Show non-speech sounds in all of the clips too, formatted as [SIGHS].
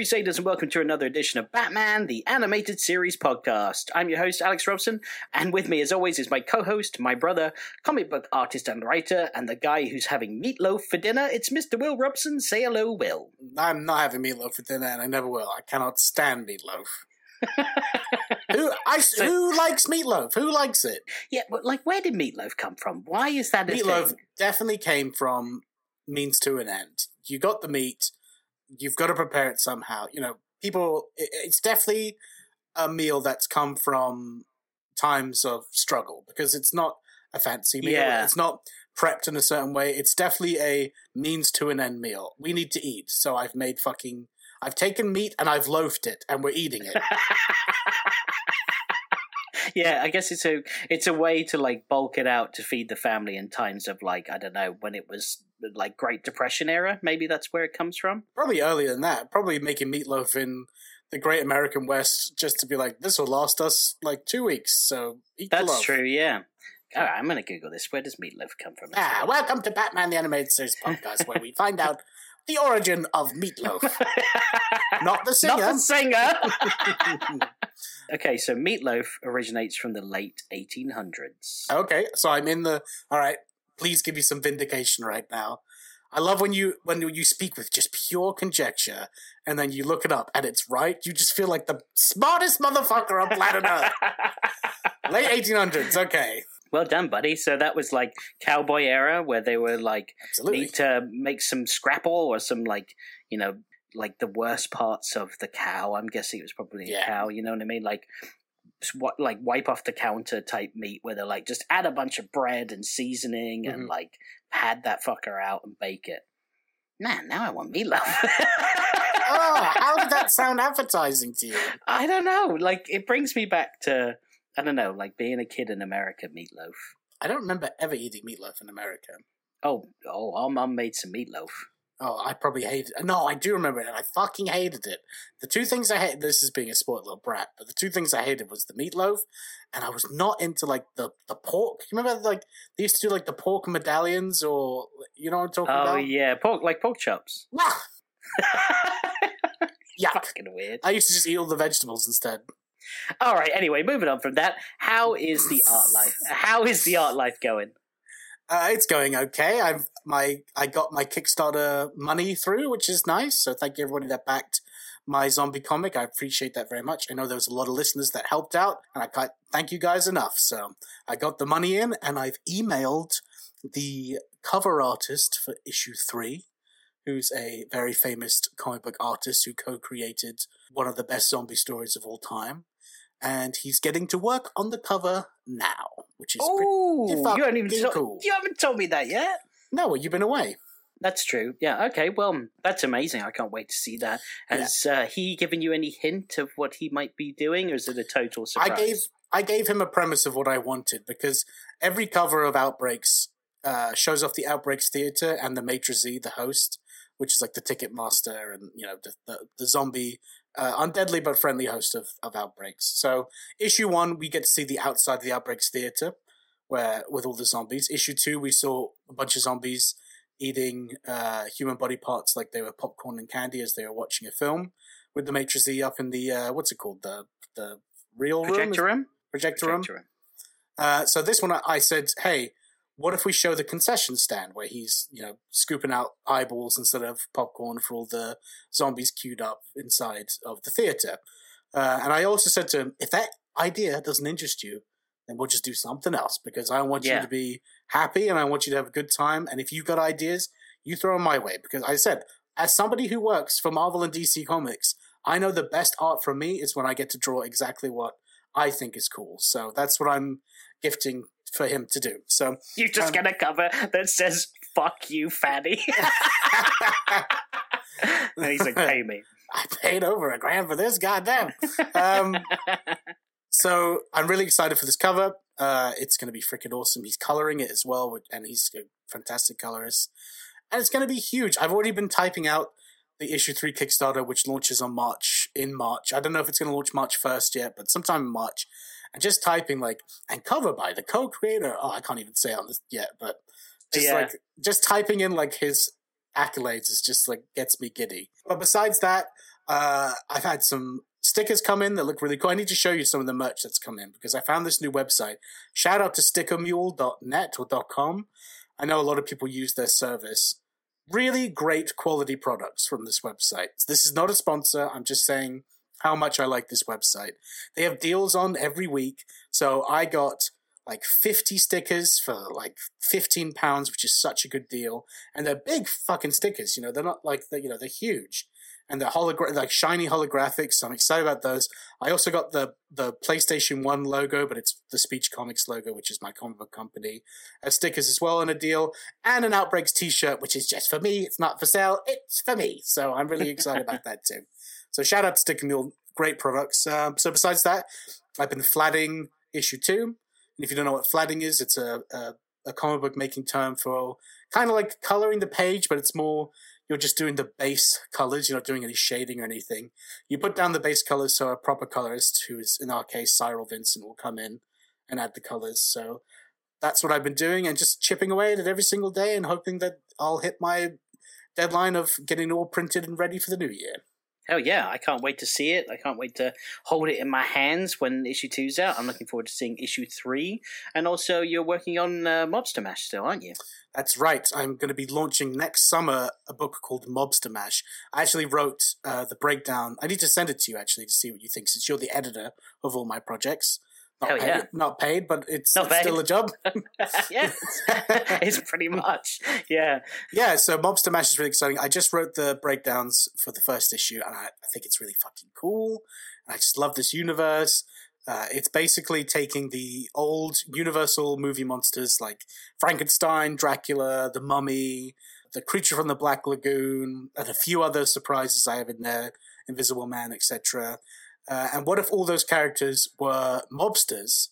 Crusaders, and welcome to another edition of Batman, the animated series podcast. I'm your host, Alex Robson, and with me, as always, is my co host, my brother, comic book artist and writer, and the guy who's having meatloaf for dinner. It's Mr. Will Robson. Say hello, Will. I'm not having meatloaf for dinner, and I never will. I cannot stand meatloaf. [LAUGHS] who I, So- who likes meatloaf? Who likes it? Yeah, but like, where did meatloaf come from? Why is that a Meatloaf definitely came from means to an end. You got the meat, you've got to prepare it somehow. You know, people. It, it's definitely a meal that's come from times of struggle because it's not a fancy meal. Yeah. It's not prepped in a certain way. It's definitely a means to an end meal. We need to eat, so I've made fucking. I've taken meat and I've loafed it, and we're eating it. [LAUGHS] yeah, I guess it's a it's a way to like bulk it out to feed the family in times of like I don't know when it was like Great Depression era. Maybe that's where it comes from. Probably earlier than that. Probably making meatloaf in the Great American West just to be like, this will last us like two weeks. So That's true. Yeah. All right, I'm gonna Google this. Where does meatloaf come from? Ah, welcome to Batman the Animated Series podcast, where we find [LAUGHS] out the origin of meatloaf, [LAUGHS] not the singer. Not the singer. [LAUGHS] [LAUGHS] okay, so meatloaf originates from the late 1800s. okay, so I'm in the. All right, please give me some vindication right now. I love when you when you speak with just pure conjecture, and then you look it up and it's right. You just feel like the smartest motherfucker on planet Earth. Late 1800s. Okay, well done, buddy. So that was like cowboy era, where they were like absolutely. need to make some scrapple or some like you know like the worst parts of the cow. I'm guessing it was probably a cow. You know what I mean? Like what like wipe off the counter type meat where they're like just add a bunch of bread and seasoning and Mhm. like pad that fucker out and bake it. Man, now I want meatloaf. oh, how did that [LAUGHS] sound advertising to you? I don't know. Like it brings me back to I don't know, like being a kid in America. Meatloaf. I don't remember ever eating meatloaf in America. Oh, oh, our mum made some meatloaf. Oh, I probably hated it. No, I do remember it, and I fucking hated it. The two things I hated, this is being a spoiled little brat, but the two things I hated was the meatloaf, and I was not into, like, the, the pork. You remember, like, they used to do, like, the pork medallions, or, you know what I'm talking Oh about? Oh yeah, pork like pork chops. Wah! [LAUGHS] [LAUGHS] Yuck. Fucking weird. I used to just eat all the vegetables instead. All right. Anyway, moving on from that. How is the art life? How is the art life going? Uh, it's going okay. I've my I got my Kickstarter money through, which is nice. So thank you everybody that backed my zombie comic. I appreciate that very much. I know there was a lot of listeners that helped out, and I can't thank you guys enough. So I got the money in, and I've emailed the cover artist for issue three, who's a very famous comic book artist who co-created one of the best zombie stories of all time. And he's getting to work on the cover now, which is pretty Oh, you haven't even to- cool. you haven't told me that yet. no, well, you've been away. That's true. Yeah. Okay. Well, that's amazing. I can't wait to see that. Has uh, he given you any hint of what he might be doing, or is it a total surprise? I gave I gave him a premise of what I wanted because every cover of Outbreaks uh, shows off the Outbreaks Theater and the Maitre Z, the host, which is like the ticket master and you know the the, the zombie. Uh, undeadly but friendly host of, of Outbreaks. So, issue one, we get to see the outside of the Outbreaks Theater, where with all the zombies. Issue two, we saw a bunch of zombies eating uh, human body parts like they were popcorn and candy as they were watching a film. With the Maitre Z up in the uh, what's it called the the real projector room. projector room. Projector room. Uh, so this one, I- I said, "Hey, what if we show the concession stand where he's, you know, scooping out eyeballs instead of popcorn for all the zombies queued up inside of the theater?" Uh, and I also said to him, "If that idea doesn't interest you, then we'll just do something else because I want you to be happy and I want you to have a good time. And if you've got ideas, you throw them my way because I said, as somebody who works for Marvel and DC Comics, I know the best art from me is when I get to draw exactly what I think is cool. So that's what I'm gifting for him to do. So You just Um, get a cover that says "fuck you, fatty," [LAUGHS] and he's like, "Pay me." I paid over a grand for this, goddamn. Um, [LAUGHS] so I'm really excited for this cover. Uh, it's going to be freaking awesome. He's coloring it as well, and he's a fantastic colorist. And it's going to be huge. I've already been typing out the issue three Kickstarter, which launches on March. In March, I don't know if it's going to launch March first yet, but sometime in March. And just typing like and cover by the co-creator. Oh, I can't even say on this yet, but just Yeah. like just typing in like his accolades is just like gets me giddy. But besides that, uh, I've had some stickers come in that look really cool. I need to show you some of the merch that's come in because I found this new website. Shout out to stickermule.net or .com. I know a lot of people use their service. Really great quality products from this website. This is not a sponsor. I'm just saying how much I like this website. They have deals on every week. So I got like 50 stickers for like 15 pounds, which is such a good deal. And they're big fucking stickers, you know, they're not like, they're, you know, they're huge. And they're hologra- like shiny holographics. So I'm excited about those. I also got the, the PlayStation 1 logo, but it's the Speech Comics logo, which is my comic book company. Uh, stickers as well in a deal. And an Outbreaks t-shirt, which is just for me. It's not for sale. It's for me. So I'm really excited about [LAUGHS] that too. So shout out to Sticker Mule. Great products. Um, so besides that, I've been flatting issue two. And if you don't know what flatting is, it's a, a, a comic book making term for kind of like coloring the page, but it's more you're just doing the base colors. You're not doing any shading or anything. You put down the base colors so a proper colorist, who is in our case Cyril Vincent, will come in and add the colors. So that's what I've been doing and just chipping away at it every single day and hoping that I'll hit my deadline of getting it all printed and ready for the new year. Hell yeah, I can't wait to see it. I can't wait to hold it in my hands when issue two's out. I'm looking forward to seeing issue three. And also, you're working on uh, Mobster Mash still, aren't you? That's right. I'm going to be launching next summer a book called Mobster Mash. I actually wrote uh, the breakdown. I need to send it to you actually to see what you think, since you're the editor of all my projects. Not Hell paid, yeah. not paid, but it's, it's paid. still a job. [LAUGHS] yeah, it's, [LAUGHS] it's pretty much. Yeah. yeah, so Mobster Mash is really exciting. I just wrote the breakdowns for the first issue, and I, I think it's really fucking cool. I just love this universe. Uh, it's basically taking the old Universal movie monsters like Frankenstein, Dracula, the Mummy, the Creature from the Black Lagoon, and a few other surprises I have in there, Invisible Man, etc. Uh, and what if all those characters were mobsters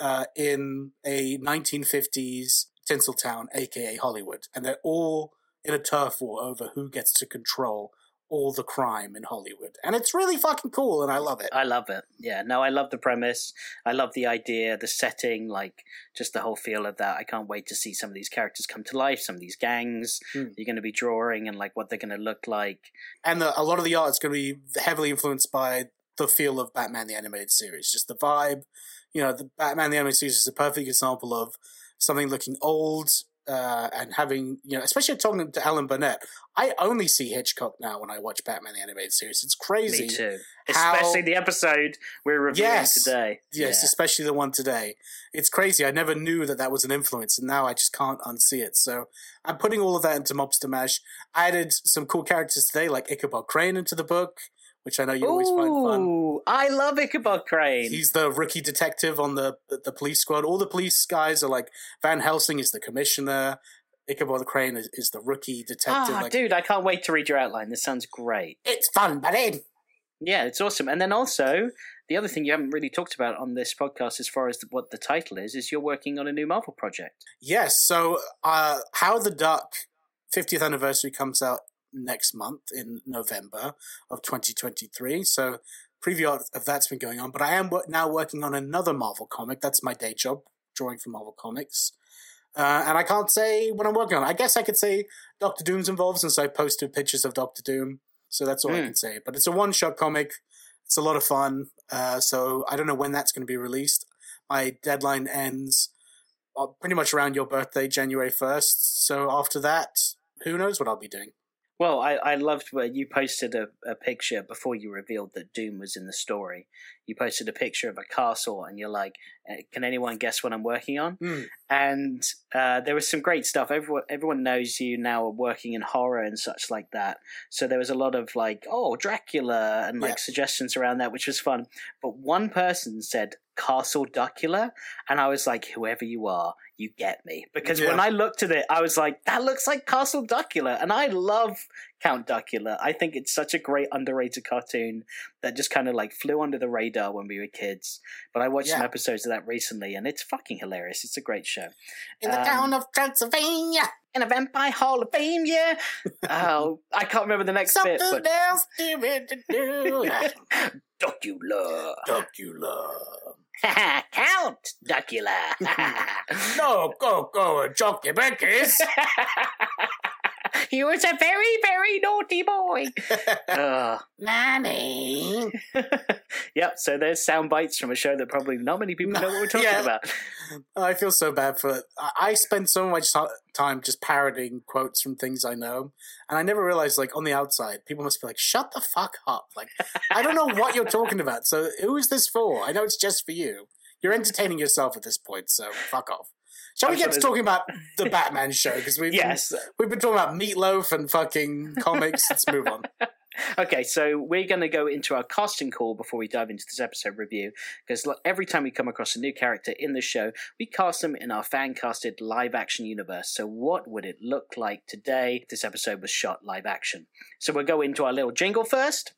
uh, in a 1950s Tinseltown, aka Hollywood, and they're all in a turf war over who gets to control all the crime in Hollywood. And it's really fucking cool, and I love it. I love it. Yeah, no, I love the premise. I love the idea, the setting, like just the whole feel of that. I can't wait to see some of these characters come to life, some of these gangs Hmm. you're going to be drawing and like what they're going to look like. And the, a lot of the art is going to be heavily influenced by the feel of Batman the Animated Series, just the vibe. You know, the Batman the Animated Series is a perfect example of something looking old uh, and having, you know, especially talking to Alan Burnett. I only see Hitchcock now when I watch Batman the Animated Series. It's crazy. Me too. how- Especially the episode we're reviewing Yes. today. Yes, especially the one today. It's crazy. I never knew that that was an influence, and now I just can't unsee it. So I'm putting all of that into Mobster Mash. I added some cool characters today, like Ichabod Crane, into the book, which I know you always find fun. Ooh, I love Ichabod Crane. He's the rookie detective on the the police squad. All the police guys are like Van Helsing is the commissioner. Ichabod Crane is, is the rookie detective. Ah, like, dude, I can't wait to read your outline. This sounds great. it's fun, buddy. Yeah, it's awesome. And then also, the other thing you haven't really talked about on this podcast, as far as the, what the title is, is you're working on a new Marvel project. Yes. So, uh, Howard the Duck 50th anniversary comes out next month in November of 2023. So, preview of that's been going on. But I am now working on another Marvel comic. That's my day job, drawing for Marvel Comics. Uh, and I can't say what I'm working on. I guess I could say Doctor Doom's involved since I posted pictures of Doctor Doom. So that's all I Hmm. can say. But it's a one shot comic. It's a lot of fun. Uh, so I don't know when that's going to be released. My deadline ends uh, pretty much around your birthday, January 1st. So after that, who knows what I'll be doing. Well, I, I loved where you posted a, a picture before you revealed that Doom was in the story. You posted a picture of a castle, and you're like, "Eh, "Can anyone guess what I'm working on?" Hmm. And uh, there was some great stuff. Everyone, everyone knows you now are working in horror and such like that. So there was a lot of like, "Oh, Dracula," and like Yeah. suggestions around that, which was fun. But one person said Castle Duckula, and I was like, "Whoever you are, you get me." Because when I looked at it, I was like, "That looks like Castle Duckula," and I love Count Duckula. I think it's such a great underrated cartoon that just kind of like flew under the radar when we were kids. But I watched some episodes of that recently, and it's fucking hilarious. It's a great show. In the Um, town of Transylvania, In a Vampire Hall of Fame, yeah. oh, I can't remember the next something bit, but else to do. [LAUGHS] Duckula, Duckula. [LAUGHS] Count Duckula. [LAUGHS] No, go, go, jockey Beckies. [LAUGHS] [LAUGHS] he was a very, very naughty boy. [LAUGHS] uh, Nanny. [LAUGHS] yep, so there's sound bites from a show that probably not many people know what we're talking Yeah. about. I feel so bad for it. I I spend so much time just parroting quotes from things I know, and I never realized, like, on the outside, people must be like, shut the fuck up. Like, I don't know what you're talking about, so who is this for? I know it's just for you. You're entertaining yourself at this point, so fuck off. Shall we I'm get sure to talking about [LAUGHS] the Batman show? Because we've Yes. been, we've been talking about meatloaf and fucking comics. Let's move on. [LAUGHS] Okay, so we're going to go into our casting call before we dive into this episode review. Because every time we come across a new character in the show, we cast them in our fan casted live action universe. So, what would it look like today if this episode was shot live action? So, we'll go into our little jingle first.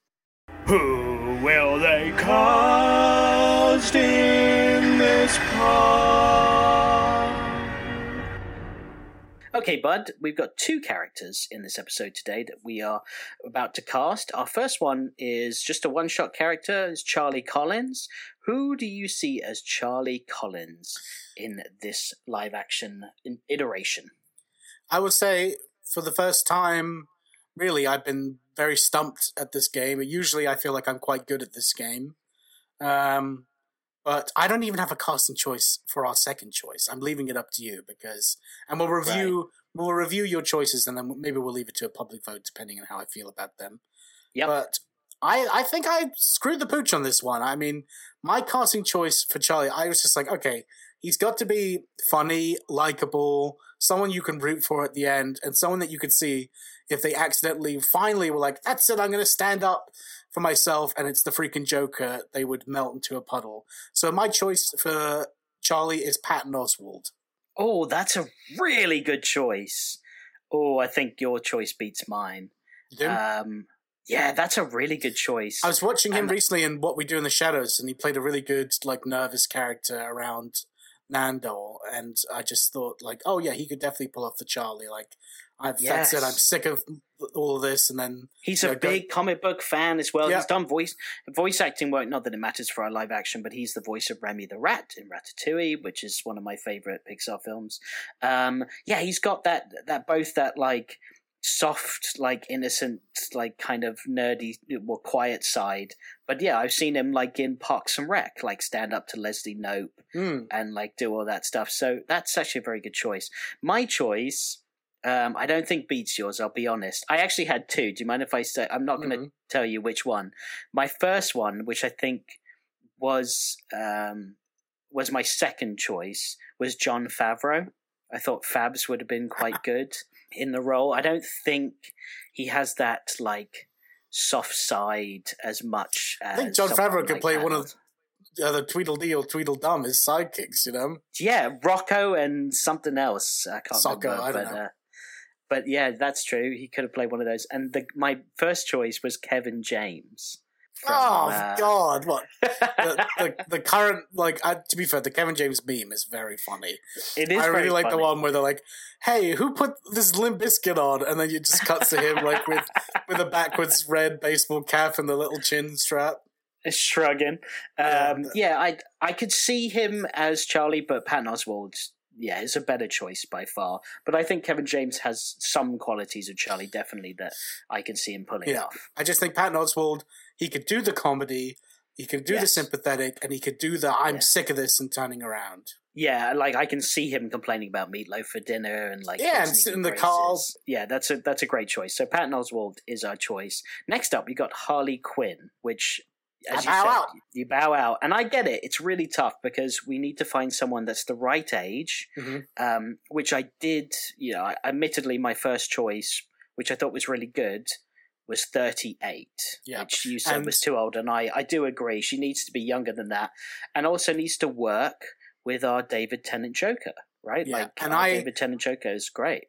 Who will they cast in this part? Okay, Bud, we've got two characters in this episode today that we are about to cast. Our first one is just a one shot character, is Charlie Collins. Who do you see as Charlie Collins in this live action iteration? I would say for the first time, really, I've been very stumped at this game. Usually, I feel like I'm quite good at this game. Um, but I don't even have a casting choice for our second choice. I'm leaving it up to you because, and we'll review we'll review your choices, and then maybe we'll leave it to a public vote depending on how I feel about them. Yeah. But I I think I screwed the pooch on this one. I mean, my casting choice for Charlie, I was just like, okay, he's got to be funny, likable, someone you can root for at the end, and someone that you could see if they accidentally finally were like, that's it, I'm going to stand up for myself, and it's the freaking Joker, they would melt into a puddle. So my choice for Charlie is Patton Oswalt. Oh, that's a really good choice. Oh, I think your choice beats mine. Um, yeah, that's a really good choice. I was watching him and- recently in What We Do in the Shadows, and he played a really good, like, nervous character around Nandor, and I just thought, like, oh yeah, he could definitely pull off the Charlie. Like, I've that's it. I'm sick of all of this, and then He's Yeah, a go- big comic book fan as well. Yeah. He's done voice voice acting work. Not that it matters for our live action, but he's the voice of Remy the Rat in Ratatouille, which is one of my favorite Pixar films. Um, yeah, he's got that that both that like soft, like innocent, like kind of nerdy, well, quiet side. But yeah, I've seen him like in Parks and Rec, like stand up to Leslie Knope hmm, and like do all that stuff. So that's actually a very good choice. My choice, um, I don't think beats yours. I'll be honest. I actually had two. Do you mind if I say? I'm not going to Mhm. tell you which one. My first one, which I think was um, was my second choice, was Jon Favreau. I thought Fabs would have been quite [LAUGHS] good in the role. I don't think he has that like soft side as much as I think Jon Favreau could like play one of uh, the Tweedledee or Tweedledum, his sidekicks. You know, Yeah, Rocco and something else. I can't Soccer, remember. I don't but, know. Uh, but yeah, that's true. He could have played one of those. And the, my first choice was Kevin James. from, oh uh, God, what the, the [LAUGHS] the current like? To be fair, the Kevin James meme is very funny. it is I really like the one where they're like, "Hey, who put this Limp Bizkit on?" And then you just cuts to him like with with a backwards red baseball cap and the little chin strap. shrugging. Yeah. Um, yeah, I I could see him as Charlie, but Patton Oswalt, yeah, it's a better choice by far. But I think Kevin James has some qualities of Charlie, definitely that I can see him pulling Yeah. off. I just think Patton Oswalt, he could do the comedy, he could do the sympathetic, and he could do the "I'm Yeah. sick of this" and turning around. Yeah, like I can see him complaining about meatloaf for dinner and like Yeah, and sit in the braces. car. Yeah, that's a that's a great choice. So Patton Oswalt is our choice. Next up, we got Harley Quinn, which I as you bow said, out. you bow out, and I get it. It's really tough because we need to find someone that's the right age. Mhm. Um, which I did. You know, admittedly, my first choice, which I thought was really good, was 38, Yeah. which you said And- was too old. And I, I do agree. She needs to be younger than that and also needs to work with our David Tennant Joker, right? Yeah, Like, and I- David Tennant Joker is great.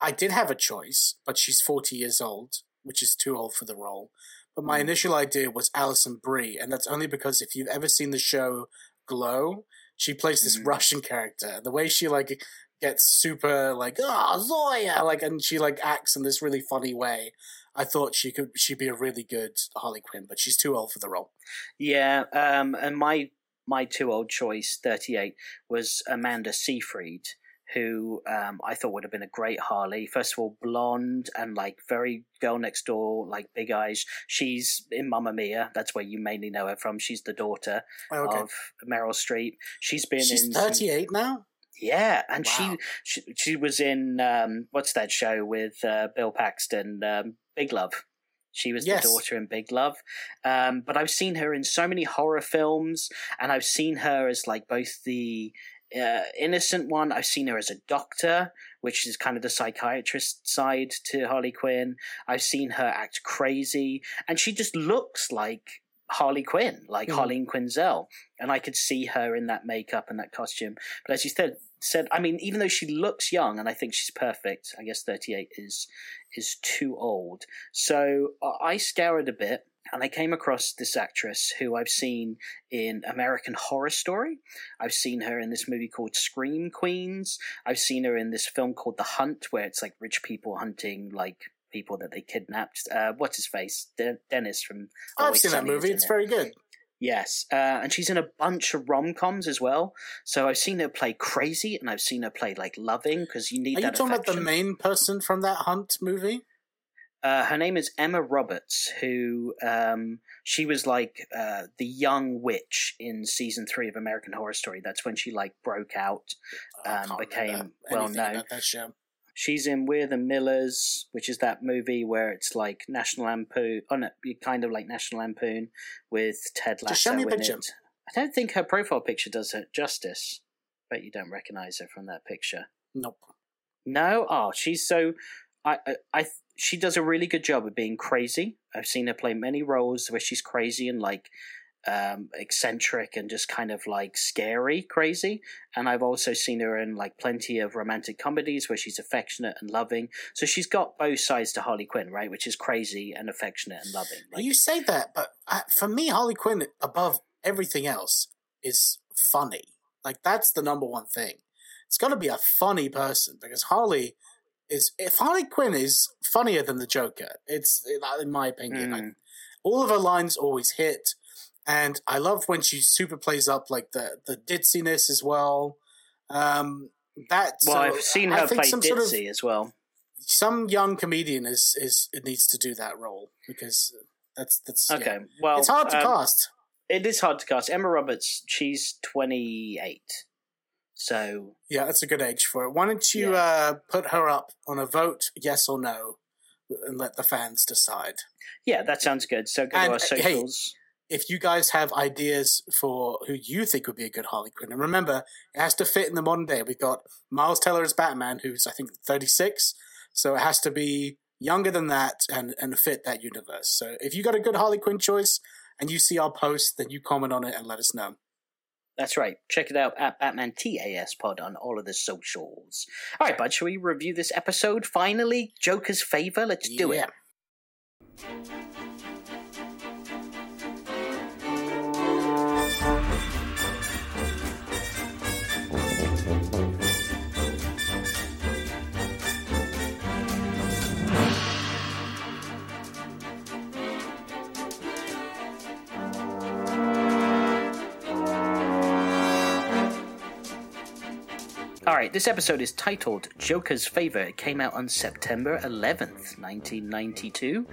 I did have a choice, but she's 40 years old, which is too old for the role. But my Mm. initial idea was Alison Brie, and that's only because if you've ever seen the show Glow, she plays this Mhm. Russian character. The way she like gets super like oh Zoya like and she like acts in this really funny way. I thought she could she'd be a really good Harley Quinn, but she's too old for the role. Yeah, um, and my my too old choice, 38, was Amanda Seyfried, who um, I thought would have been a great Harley. First of all, blonde and like very girl next door, like big eyes. She's in Mamma Mia. That's where you mainly know her from. She's the daughter Oh, okay. of Meryl Streep. She's been She's in some- 38 now? yeah, and Wow. she, she she was in um, what's that show with uh, Bill Paxton, um, Big Love. She was Yes. the daughter in Big Love. Um, but I've seen her in so many horror films, and I've seen her as like both the uh, innocent one. I've seen her as a doctor, which is kind of the psychiatrist side to Harley Quinn. I've seen her act crazy, and she just looks like Harley Quinn, like Mhm. Harleen Quinzel, and I could see her in that makeup and that costume. But as you said, said, I mean, even though she looks young, and I think she's perfect, I guess thirty-eight is is too old. So uh, I scoured a bit, and I came across this actress who I've seen in American Horror Story. I've seen her in this movie called Scream Queens. I've seen her in this film called The Hunt, where it's like rich people hunting like people that they kidnapped. Uh, what's his face? De- Dennis from. I've seen that movie. It's it. very good. Yes, uh, and she's in a bunch of rom coms as well. So I've seen her play crazy, and I've seen her play like loving because you need Are you talking about the main person from that Hunt movie? Uh, her name is Emma Roberts, who um, she was like uh, the young witch in season three of American Horror Story. That's when she like broke out. and Um, became well known. She's in We're the Millers, which is that movie where it's like National Lampoon, oh no, kind of like National Lampoon with Ted Lasso Just show me a in picture. it. I don't think her profile picture does her justice. Bet you don't recognize her from that picture. Nope. No, oh, she's so. I, I, I, she does a really good job of being crazy. I've seen her play many roles where she's crazy and like um, eccentric and just kind of like scary crazy. And I've also seen her in like plenty of romantic comedies where she's affectionate and loving. So she's got both sides to Harley Quinn, right? Which is crazy and affectionate and loving. Like, you say that, but for me, Harley Quinn, above everything else, is funny. Like, that's the number one thing. It's got to be a funny person because Harley is. If Harley Quinn is funnier than the Joker, it's, in my opinion. Like, Mm. all of her lines always hit. And I love when she super plays up like the, the ditziness as well. Um, that well, so I've seen her play some sort of- as well. some young comedian is is it needs to do that role because that's that's yeah. Okay, well, it's hard to um, cast. It is hard to cast. Emma Roberts, she's 28. So, Yeah, that's a good age for it. Why don't you Yeah. uh, put her up on a vote, yes or no, and let the fans decide. yeah, that sounds good. So, go And, to our uh, hey. If you guys have ideas for who you think would be a good Harley Quinn, and remember, it has to fit in the modern day. We've got Miles Teller as Batman, who's I think thirty six, so it has to be younger than that and and fit that universe. So if you got a good Harley Quinn choice and you see our post, then you comment on it and let us know. That's right. Check it out at Batman TAS Pod on all of the socials. All right, bud, shall we review this episode finally? Joker's favor? Let's do Yeah. it. All right, this episode is titled Joker's Favor. It came out on September 11th, 1992.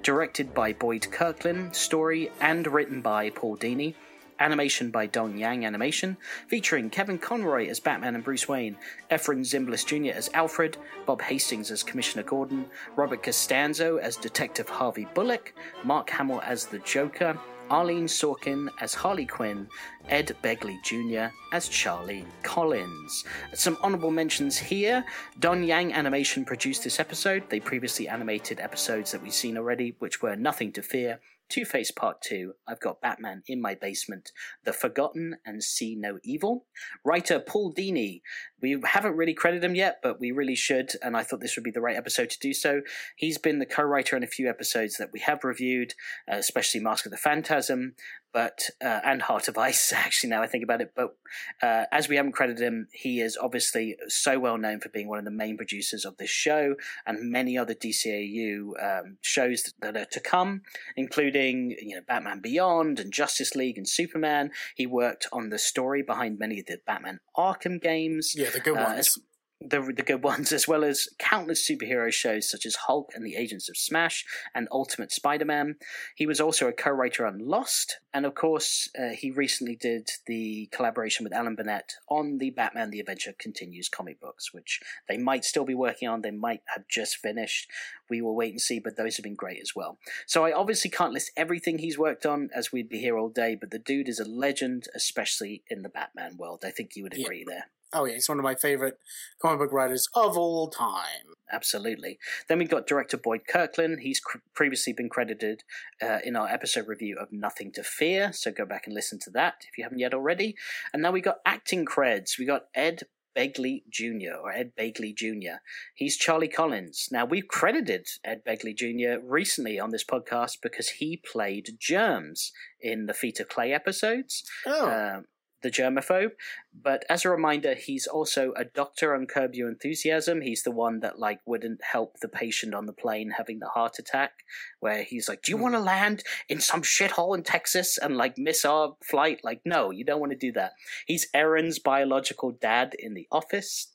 Directed by Boyd Kirkland, story and written by Paul Dini. Animation by Dong Yang Animation, featuring Kevin Conroy as Batman and Bruce Wayne, Efrem Zimbalist Jr. as Alfred, Bob Hastings as Commissioner Gordon, Robert Costanzo as Detective Harvey Bullock, Mark Hamill as the Joker, Arlene Sorkin as Harley Quinn, Ed Begley Jr. as Charlie Collins. Some honorable mentions here. Dong Yang Animation produced this episode. They previously animated episodes that we've seen already, which were Nothing to Fear, Two Face Part 2, I've Got Batman in My Basement, The Forgotten, and See No Evil. Writer Paul Dini. We haven't really credited him yet, but we really should, and I thought this would be the right episode to do so. He's been the co writer in a few episodes that we have reviewed, uh, especially Mask of the Phantasm, but uh, and Heart of Ice, [LAUGHS] actually, now I think about it. But uh, as we haven't credited him, he is obviously so well known for being one of the main producers of this show and many other DCAU um, shows that are to come, including you know Batman Beyond and Justice League and Superman. He worked on the story behind many of the Batman Arkham games. Yeah, the good Uh, ones. The the good ones, as well as countless superhero shows such as Hulk and the Agents of Smash and Ultimate Spider-Man. He was also a co-writer on Lost, and of course, uh, he recently did the collaboration with Alan Burnett on the Batman: The Adventure Continues comic books, which they might still be working on. They might have just finished. We will wait and see, but those have been great as well. So I obviously can't list everything he's worked on, as we'd be here all day. But the dude is a legend, especially in the Batman world. I think you would agree yeah. there. Oh yeah, he's one of my favorite comic book writers of all time. Absolutely. Then we've got director Boyd Kirkland. He's cr- previously been credited uh, in our episode review of Nothing to Fear, so go back and listen to that if you haven't yet already. And now we got acting creds. We got Ed Begley Jr. or Ed Begley Jr. He's Charlie Collins. Now we've credited Ed Begley Jr. recently on this podcast because he played Germs in the Feet of Clay episodes. Oh. Uh, the germaphobe. But as a reminder, he's also a doctor on Curb Your Enthusiasm. He's the one that like wouldn't help the patient on the plane having the heart attack, where he's like, "Do you want to hmm. land in some shithole in Texas and like miss our flight?" Like, no, you don't want to do that. He's Erin's biological dad in The Office.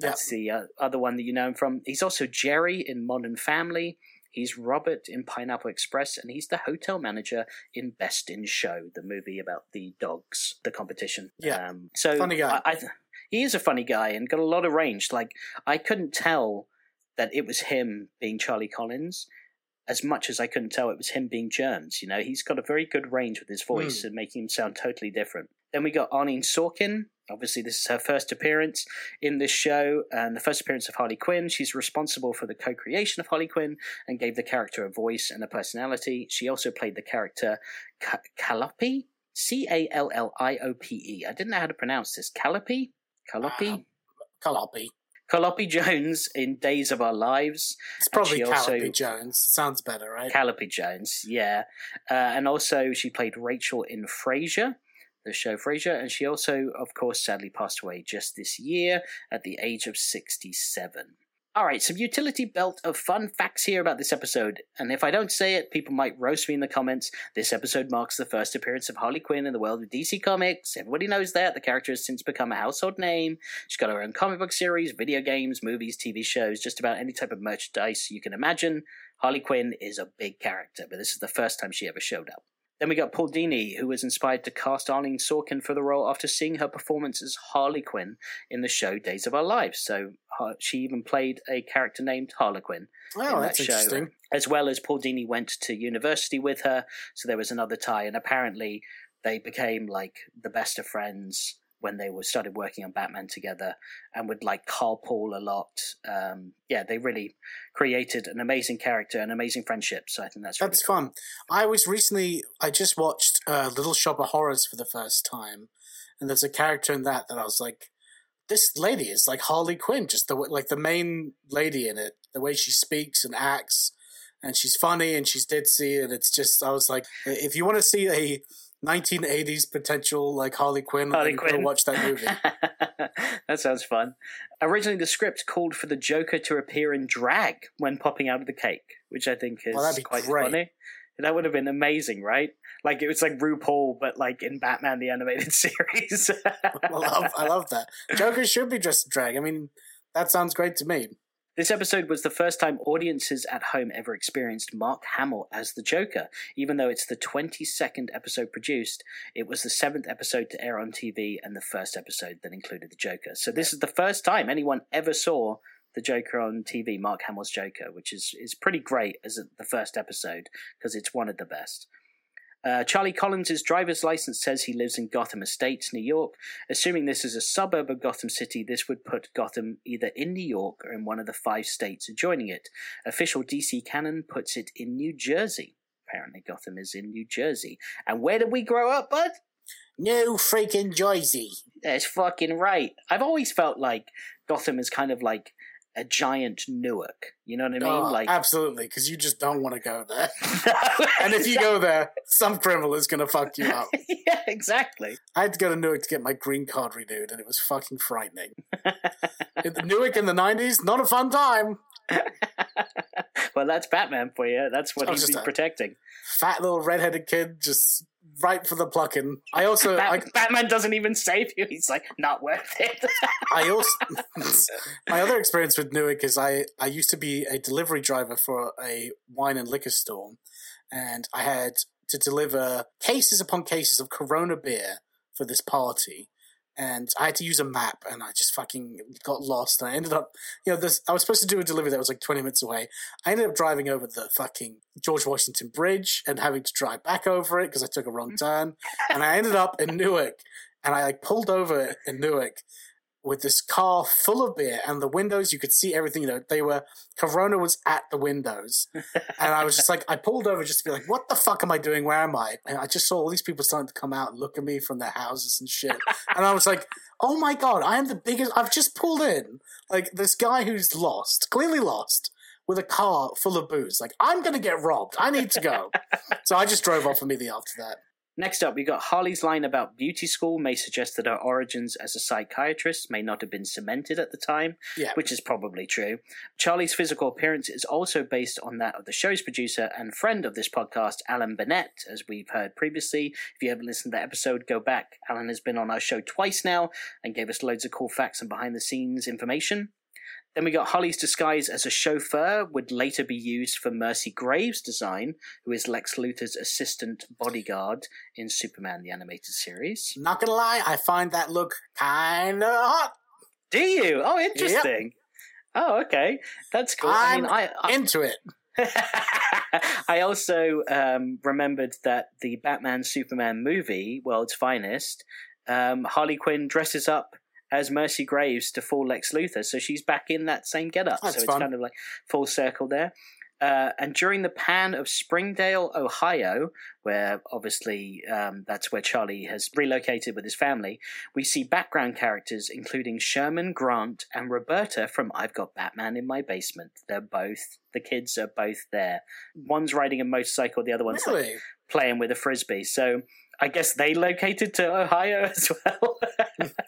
That's the uh, other one that you know him from. He's also Jerry in Modern Family. He's Robert in Pineapple Express, and he's the hotel manager in Best in Show, the movie about the dogs, the competition. Yeah, um, so funny guy. I, I, he is a funny guy and got a lot of range. Like I couldn't tell that it was him being Charlie Collins as much as I couldn't tell it was him being Germs. You know, he's got a very good range with his voice mm. and making him sound totally different. Then we got Arlene Sorkin. Obviously, this is her first appearance in this show, and the first appearance of Harley Quinn. She's responsible for the co creation of Harley Quinn and gave the character a voice and a personality. She also played the character Calliope, C A L L I O P E. I didn't know how to pronounce this. Calliope? Calliope? Um, Calliope. Calliope Jones in Days of Our Lives. It's probably Calliope also, Jones. Sounds better, right? Calliope Jones, yeah. Uh, and also, she played Rachel in Frasier the show Frasier, and she also, of course, sadly passed away just this year at the age of 67. All right, some utility belt of fun facts here about this episode. And if I don't say it, people might roast me in the comments. This episode marks the first appearance of Harley Quinn in the world of DC Comics. Everybody knows that. The character has since become a household name. She's got her own comic book series, video games, movies, TV shows, just about any type of merchandise you can imagine. Harley Quinn is a big character, but this is the first time she ever showed up. Then we got Paul Dini, who was inspired to cast Arlene Sorkin for the role after seeing her performance as Harley Quinn in the show Days of Our Lives. So she even played a character named Harlequin oh, in that show. Interesting. As well as Paul Dini went to university with her, so there was another tie. And apparently, they became like the best of friends when they were started working on Batman together and would like carpool a lot. Um, yeah, they really created an amazing character, an amazing friendship. So I think that's really that's cool. fun. I was recently I just watched uh, Little Shop of Horrors for the first time, and there's a character in that that I was like, this lady is like Harley Quinn, just the like the main lady in it, the way she speaks and acts. And she's funny and she's ditzy, and it's just I was like, if you want to see a 1980s potential like Harley Quinn. Harley Quinn. Watch that movie. [LAUGHS] that sounds fun. Originally, the script called for the Joker to appear in drag when popping out of the cake, which I think is well, quite great. funny. That would have been amazing, right? Like it was like RuPaul, but like in Batman the animated [LAUGHS] series. I love, I love that. Joker should be dressed in drag. I mean, that sounds great to me. This episode was the first time audiences at home ever experienced Mark Hamill as the Joker. Even though it's the 22nd episode produced, it was the seventh episode to air on TV and the first episode that included the Joker. So this is the first time anyone ever saw the Joker on TV, Mark Hamill's Joker, which is, is pretty great as the first episode because it's one of the best. Uh, Charlie Collins' driver's license says he lives in Gotham Estates, New York. Assuming this is a suburb of Gotham City, this would put Gotham either in New York or in one of the five states adjoining it. Official DC canon puts it in New Jersey. Apparently, Gotham is in New Jersey. And where did we grow up, bud? New freaking Jersey. That's fucking right. I've always felt like Gotham is kind of like a giant Newark. You know what I mean? Oh, like absolutely, because you just don't want to go there. [LAUGHS] and if you go there, some criminal is going to fuck you up. [LAUGHS] yeah, exactly. I had to go to Newark to get my green card renewed, and it was fucking frightening. [LAUGHS] Newark in the nineties, not a fun time. well, that's Batman for you. That's what he's protecting. Fat little redheaded kid just right for the plucking. I also Bat- I, Batman doesn't even save you. He's like, not worth it. [LAUGHS] I also [LAUGHS] my other experience with Newark is I I used to be a delivery driver for a wine and liquor store, and I had to deliver cases upon cases of Corona beer for this party. And I had to use a map, and I just fucking got lost. And I ended up, you know, this. I was supposed to do a delivery that was like twenty minutes away. I ended up driving over the fucking George Washington Bridge and having to drive back over it because I took a wrong mm. turn. And I ended up in Newark, and I like pulled over in Newark with this car full of beer and the windows you could see everything you know they were corona was at the windows. [LAUGHS] And i was just like i pulled over just to be like what the fuck am i doing? Where am i? And i just saw all these people starting to come out and look at me from their houses and shit. [LAUGHS] And i was like oh my god i am the biggest i've just pulled in. Like this guy who's lost clearly lost with a car full of booze. Like i'm gonna get robbed. I need to go. [LAUGHS] So i just drove off immediately after that Next up, we got Harley's line about beauty school may suggest that her origins as a psychiatrist may not have been cemented at the time, yeah which is probably true. Charlie's physical appearance is also based on that of the show's producer and friend of this podcast, Alan Burnett, as we've heard previously. If you haven't listened to that episode, go back. Alan has been on our show twice now and gave us loads of cool facts and behind the scenes information. Then we got Harley's disguise as a chauffeur would later be used for Mercy Graves' design, who is Lex Luthor's assistant bodyguard in Superman the Animated Series. not gonna lie i find that look kind of hot Do you? Oh, interesting. Oh, okay. That's cool. I mean, I, I into it [LAUGHS] I also um, remembered that the Batman Superman movie, World's Finest, um, Harley Quinn dresses up as Mercy Graves to fool Lex Luthor, so she's back in that same getup. That's so it's fun. kind of like full circle there. Uh, and during the pan of Springdale, Ohio, where obviously um, that's where Charlie has relocated with his family, we see background characters including Sherman Grant and Roberta from I've Got Batman in My Basement. They're both, the kids are both there. One's riding a motorcycle, the other one's like, playing with a frisbee. So I guess they located to Ohio [LAUGHS] as well.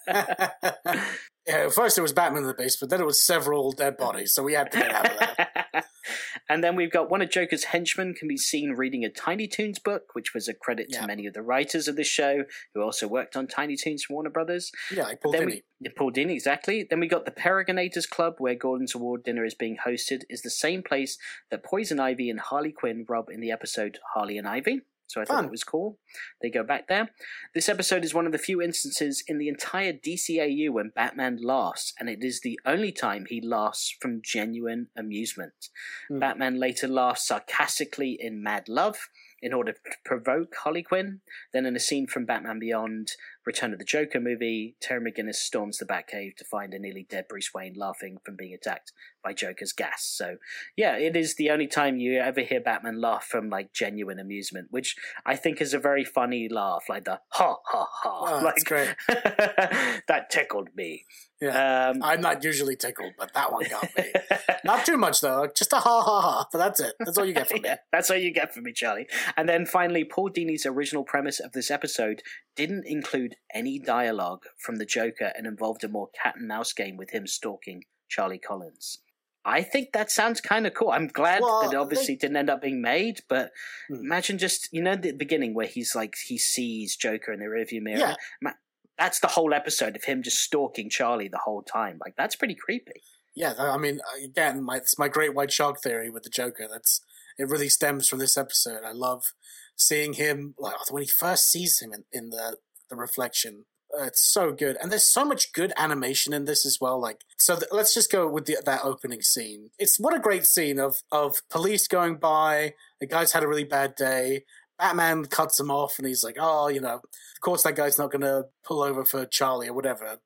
[LAUGHS] yeah, first it was Batman in the basement, then it was several dead bodies, so we had to get out of there. [LAUGHS] and then we've got one of Joker's henchmen can be seen reading a Tiny Toons book, which was a credit Yeah. to many of the writers of the show who also worked on Tiny Toons for Warner Brothers. Yeah, like Paul Dini. we Paul Dini, exactly. Then we got the Peregrinators Club, where Gordon's award dinner is being hosted, is the same place that Poison Ivy and Harley Quinn rob in the episode Harley and Ivy. So I thought Fun. that was cool. They go back there. This episode is one of the few instances in the entire DCAU when Batman laughs, and it is the only time he laughs from genuine amusement. Hmm. Batman later laughs sarcastically in Mad Love in order to provoke Harley Quinn. Then, in a scene from Batman Beyond, Return of the Joker movie, Terry McGinnis storms the Batcave to find a nearly dead Bruce Wayne laughing from being attacked by Joker's gas. So, yeah, it is the only time you ever hear Batman laugh from like genuine amusement, which I think is a very funny laugh, like the ha ha ha. Oh, like that's great. [LAUGHS] that tickled me. Yeah. Um, I'm not usually tickled, but that one got me. [LAUGHS] not too much though, just a ha ha ha. But that's it. That's all you get from me. [LAUGHS] Yeah, that's all you get from me, Charlie. And then finally, Paul Dini's original premise of this episode didn't include any dialogue from the Joker and involved a more cat and mouse game with him stalking Charlie Collins. I think that sounds kind of cool. I'm glad Well, that it obviously didn't end up being made, but Hmm. imagine just, you know, the beginning where he's like, he sees Joker in the rearview mirror. Yeah. That's the whole episode of him just stalking Charlie the whole time. Like, that's pretty creepy. Yeah, I mean, again, my it's my great white shark theory with the Joker. That's it. Really stems from this episode. I love seeing him like when he first sees him in, in the the reflection. Uh, it's so good, and there's so much good animation in this as well. Like, so th- let's just go with the, that opening scene. It's what a great scene of of police going by. The guy's had a really bad day. Batman cuts him off, and he's like, "Oh, you know, of course that guy's not going to pull over for Charlie or whatever."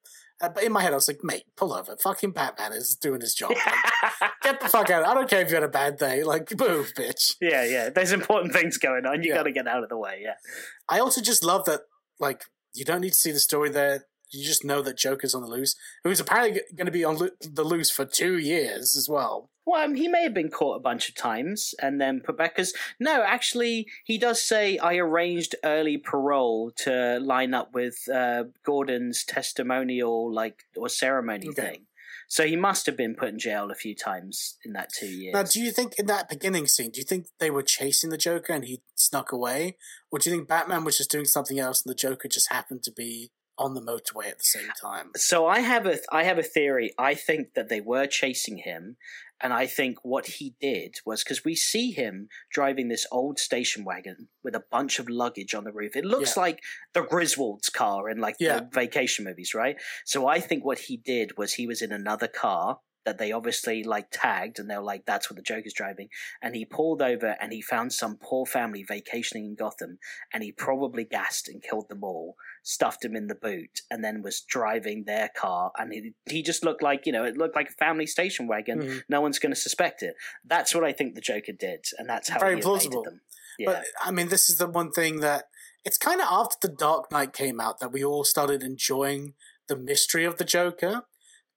Uh, but in my head, I was like, "Mate, pull over. Fucking Batman is doing his job. Like, [LAUGHS] get the fuck out. I don't care if you had a bad day. Like, move, bitch." yeah, yeah. There's important things going on. You Yeah. got to get out of the way. Yeah. I also just love that, like, you don't need to see the story there. You just know that Joker's on the loose, who's apparently going to be on lo- the loose for two years as well. Well, um, he may have been caught a bunch of times and then put back. Because no, actually, he does say I arranged early parole to line up with uh, Gordon's testimonial, like or ceremony Okay. thing. So he must have been put in jail a few times in that two years. Now, do you think in that beginning scene, do you think they were chasing the Joker and he snuck away, or do you think Batman was just doing something else and the Joker just happened to be on the motorway at the same time? So I have a I have a theory. I think that they were chasing him, and I think what he did was because we see him driving this old station wagon with a bunch of luggage on the roof. It looks Yeah. like the Griswold's car in like Yeah. the vacation movies, right? So I think what he did was he was in another car that they obviously like tagged and they were like, that's what the Joker's driving. And he pulled over and he found some poor family vacationing in Gotham and he probably gassed and killed them all, stuffed them in the boot, and then was driving their car. And he, he just looked like, you know, it looked like a family station wagon. Mhm. No one's going to suspect it. That's what I think the Joker did. And that's how Very he plausible. them. Yeah. But I mean, this is the one thing that it's kind of after the Dark Knight came out that we all started enjoying the mystery of the Joker.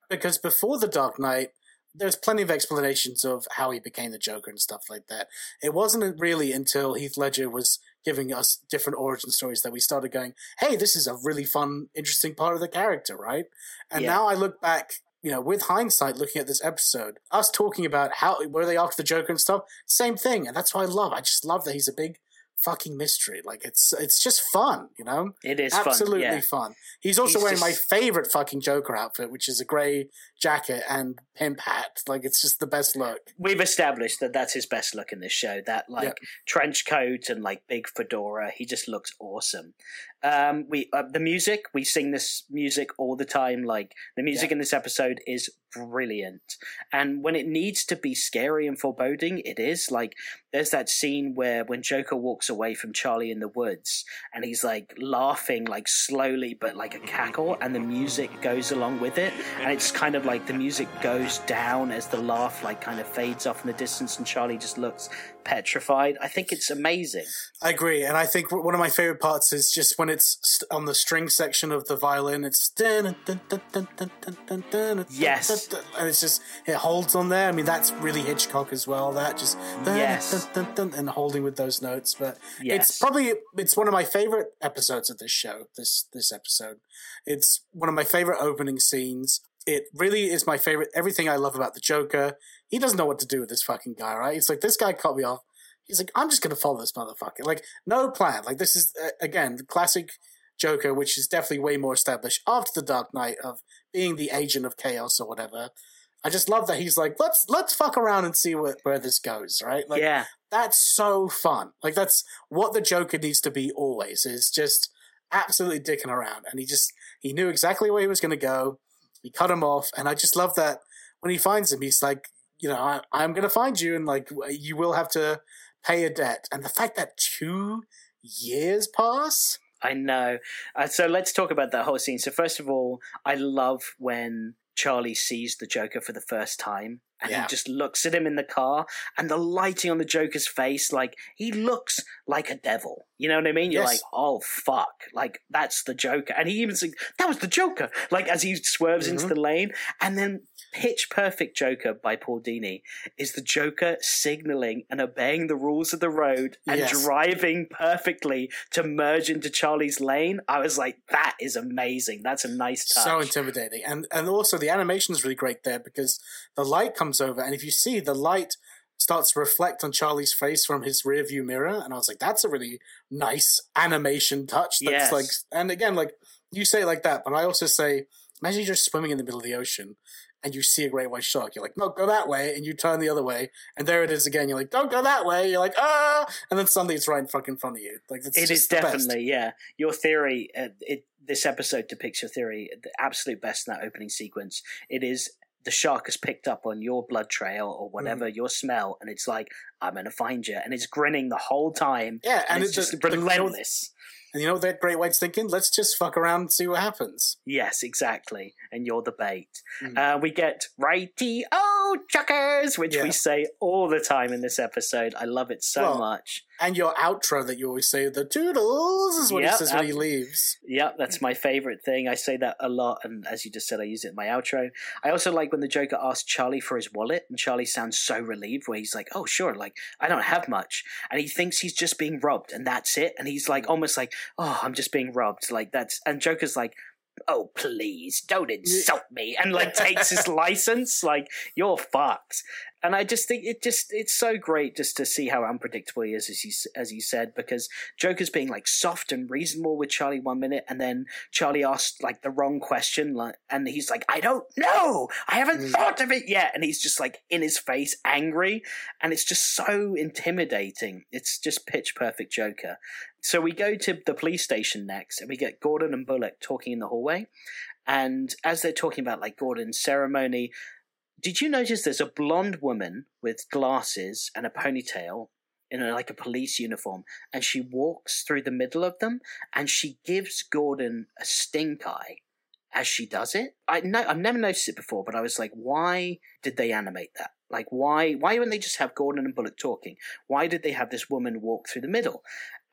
Because before the Dark Knight, there's plenty of explanations of how he became the Joker and stuff like that. It wasn't really until Heath Ledger was giving us different origin stories that we started going, hey, this is a really fun, interesting part of the character, right? And Yeah. now I look back, you know, with hindsight, looking at this episode, us talking about how were they after the Joker and stuff, same thing, and that's what I love. I just love that he's a big fucking mystery. Like it's it's just fun, you know, it is absolutely fun. Yeah. fun. He's also He's wearing my favorite fucking Joker outfit, which is a grey jacket and pimp hat. Like it's just the best look. We've established that that's his best look in this show. That like Yeah. trench coat and like big fedora. He just looks awesome. Um, we uh, the music we sing this music all the time. Like the music Yeah. in this episode is brilliant, and when it needs to be scary and foreboding, it is. Like there's that scene where when Joker walks away from Charlie in the woods, and he's like laughing like slowly but like a cackle, and the music goes along with it, and it's kind of like the music goes down as the laugh like kind of fades off in the distance, and Charlie just looks petrified. I think it's amazing. I agree, and I think one of my favorite parts is just when it's on the string section of the violin. It's yes, and it's just it holds on there. I mean, that's really Hitchcock as well. That just yes. and holding with those notes. But yes. it's probably it's one of my favorite episodes of this show. This this episode, it's one of my favorite opening scenes. It really is my favorite. Everything I love about the Joker. He doesn't know what to do with this fucking guy, right? It's like this guy cut me off. He's like, I'm just gonna follow this motherfucker. Like, no plan. Like, this is uh, again the classic Joker, which is definitely way more established after the Dark Knight of being the agent of chaos or whatever. I just love that he's like, let's let's fuck around and see where, where this goes, right? Like, yeah, that's so fun. Like that's what the Joker needs to be always is just absolutely dicking around. And he just he knew exactly where he was going to go. He cut him off, and I just love that when he finds him, he's like, you know, I, I'm going to find you, and like you will have to pay a debt. And the fact that two years pass. I know. Uh, so let's talk about that whole scene. So first of all, I love when Charlie sees the Joker for the first time. And Yeah. he just looks at him in the car, and the lighting on the Joker's face, like he looks like a devil. You know what I mean? You're Yes. like, oh fuck, like that's the Joker. And he even says, "That was the Joker!" Like as he swerves into Mhm. the lane, and then Pitch Perfect Joker by Paul Dini is the Joker signaling and obeying the rules of the road and Yes. driving perfectly to merge into Charlie's lane. I was like, that is amazing. That's a nice touch. So intimidating, and and also the animation is really great there because the light comes over, and if you see the light starts to reflect on Charlie's face from his rear view mirror, and I was like, that's a really nice animation touch. That's Yes. like, and again, like you say like that, but I also say, imagine you're just swimming in the middle of the ocean. And you see a great white shark, you're like, no, go that way, and you turn the other way, and there it is again. You're like, don't go that way. You're like, ah, and then suddenly it's right in fucking front of you. Like it's It just is the best. definitely, yeah. Your theory, uh, it this episode depicts your theory the absolute best in that opening sequence. It is the shark has picked up on your blood trail or whatever Mm-hmm. your smell, and it's like I'm to find you, and it's grinning the whole time, Yeah, and, and it's it- just the- the- relentless. And you know what that great white's thinking? Let's just fuck around and see what happens. Yes, exactly. And you're the bait. Mm. Uh, we get righty oh chuckers, which Yeah. we say all the time in this episode. I love it so Well, much. And your outro that you always say, the toodles, is what Yep, he says when he leaves. Yep, that's my favorite thing. I say that a lot, and as you just said, I use it in my outro. I also like when the Joker asks Charlie for his wallet, and Charlie sounds so relieved, where he's like, "Oh, sure, like I don't have much," and he thinks he's just being robbed, and that's it. And he's like, almost like, "Oh, I'm just being robbed." Like that's, and Joker's like, oh please don't insult me and like takes his [LAUGHS] license like you're fucked and i just think it just it's so great just to see how unpredictable he is as you as you said because joker's being like soft and reasonable with charlie one minute and then charlie asked like the wrong question like and he's like i don't know! I haven't mm. thought of it yet! And he's just like in his face angry. And it's just so intimidating. It's just pitch perfect joker. So we go to the police station next, and we get Gordon and Bullock talking in the hallway. And as they're talking about like Gordon's ceremony, did you notice there's a blonde woman with glasses and a ponytail in a, like a police uniform, and she walks through the middle of them, and she gives Gordon a stink eye as she does it. I know I've never noticed it before, but I was like, why did they animate that? Like, why why wouldn't they just have Gordon and Bullock talking? Why did they have this woman walk through the middle?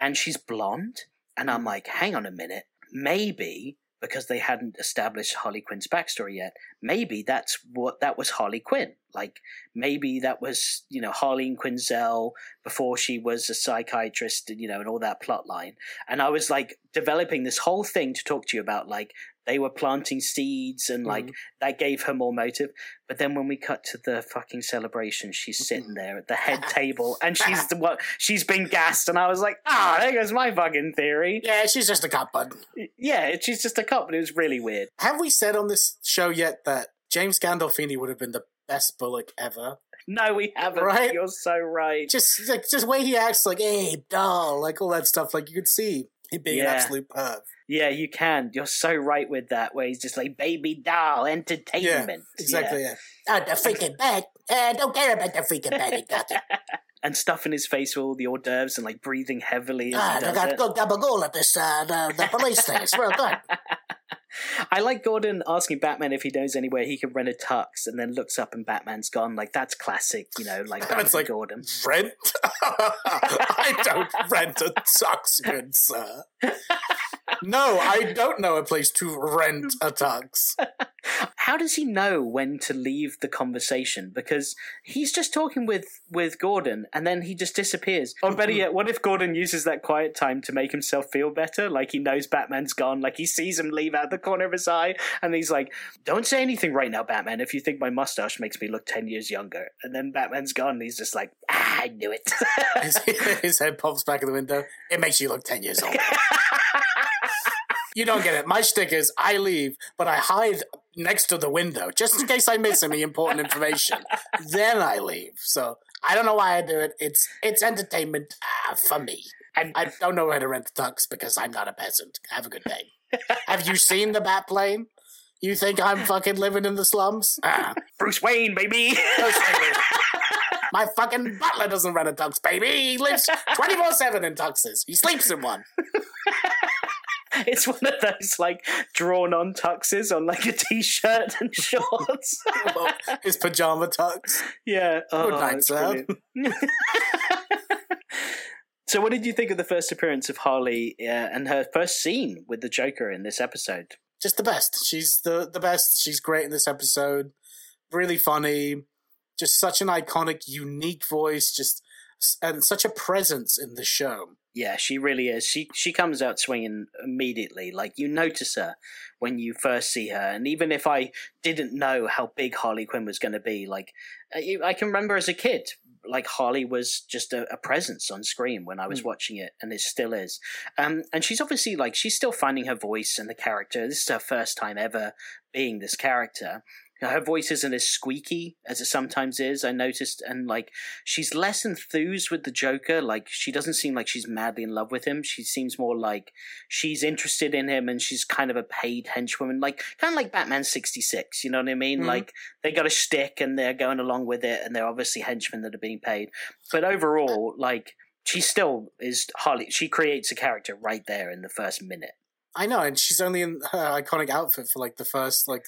and she's blonde. And I'm like, hang on a minute. Maybe because they hadn't established Harley Quinn's backstory yet, maybe that's what that was Harley Quinn. Like maybe that was, you know, Harleen Quinzel before she was a psychiatrist, you know, and all that plot line. And I was like developing this whole thing to talk to you about like they were planting seeds and like mm. that gave her more motive. But then when we cut to the fucking celebration, she's sitting mm-hmm. there at the head [LAUGHS] table and she's the what she's been gassed, and I was like, ah, there goes my fucking theory. Yeah, she's just a cop, bud. Yeah, she's just a cop, but it was really weird. Have we said on this show yet that James Gandolfini would have been the best Bullock ever? No, we haven't. Right? You're so right. Just like just way he acts, like, hey, doll, like all that stuff. Like you could see him being yeah. an absolute perv. Yeah, you can. You're so right with that. Where he's just like baby doll entertainment. Yeah, exactly. Yeah. yeah. Oh, the freaking bed. Uh, don't care about the freaking bed. Got it. [LAUGHS] and stuffing his face with all the hors d'oeuvres and like breathing heavily. ah, I got good gabagool at this uh, the, the police thing. It's real good. [LAUGHS] I like Gordon asking Batman if he knows anywhere he can rent a tux, and then looks up and Batman's gone. Like that's classic, you know. Like Batman's like Gordon. Rent? [LAUGHS] I don't rent a tux, good sir. no, I don't know a place to rent a tux. [LAUGHS] How does he know when to leave the conversation? Because he's just talking with with Gordon, and then he just disappears. Or better yet, what if Gordon uses that quiet time to make himself feel better? Like he knows Batman's gone, like he sees him leave out the corner of his eye, and he's like, "Don't say anything right now, Batman. If you think my mustache makes me look ten years younger." And then Batman's gone, and he's just like, ah, "I knew it." [LAUGHS] his, [LAUGHS] his head pops back in the window. It makes you look ten years old. You don't get it. My shtick is I leave, but I hide next to the window just in case I miss any important information. then I leave. So I don't know why I do it. It's it's entertainment uh, for me. I, I don't know where to rent the tux because I'm not a peasant. Have a good day. Have you seen the bat plane? You think I'm fucking living in the slums? Uh, Bruce Wayne, baby. [LAUGHS] Bruce Wayne. My fucking butler doesn't rent a tux, baby. He lives 24 7 in tuxes. He sleeps in one. [LAUGHS] it's one of those like drawn on tuxes on like a t-shirt and [LAUGHS] shorts. His pajama tux. Yeah. Oh, Good night, sir. So, what did you think of the first appearance of Harley uh, and her first scene with the Joker in this episode? Just the best. She's the the best. She's great in this episode. Really funny. Just such an iconic, unique voice. Just and such a presence in the show. Yeah, she really is. She she comes out swinging immediately. Like you notice her when you first see her, and even if I didn't know how big Harley Quinn was going to be, like I can remember as a kid, like Harley was just a, a presence on screen when I was mm. watching it, and it still is. Um, and she's obviously like she's still finding her voice and the character. This is her first time ever being this character, her voice isn't as squeaky as it sometimes is. I noticed, and like she's less enthused with the Joker. Like she doesn't seem like she's madly in love with him. She seems more like she's interested in him, and she's kind of a paid henchwoman, like kind of like Batman sixty six. You know what I mean? Mm-hmm. Like they got a stick and they're going along with it, and they're obviously henchmen that are being paid. But overall, like she still is Harley. She creates a character right there in the first minute. I know, and she's only in her iconic outfit for like the first like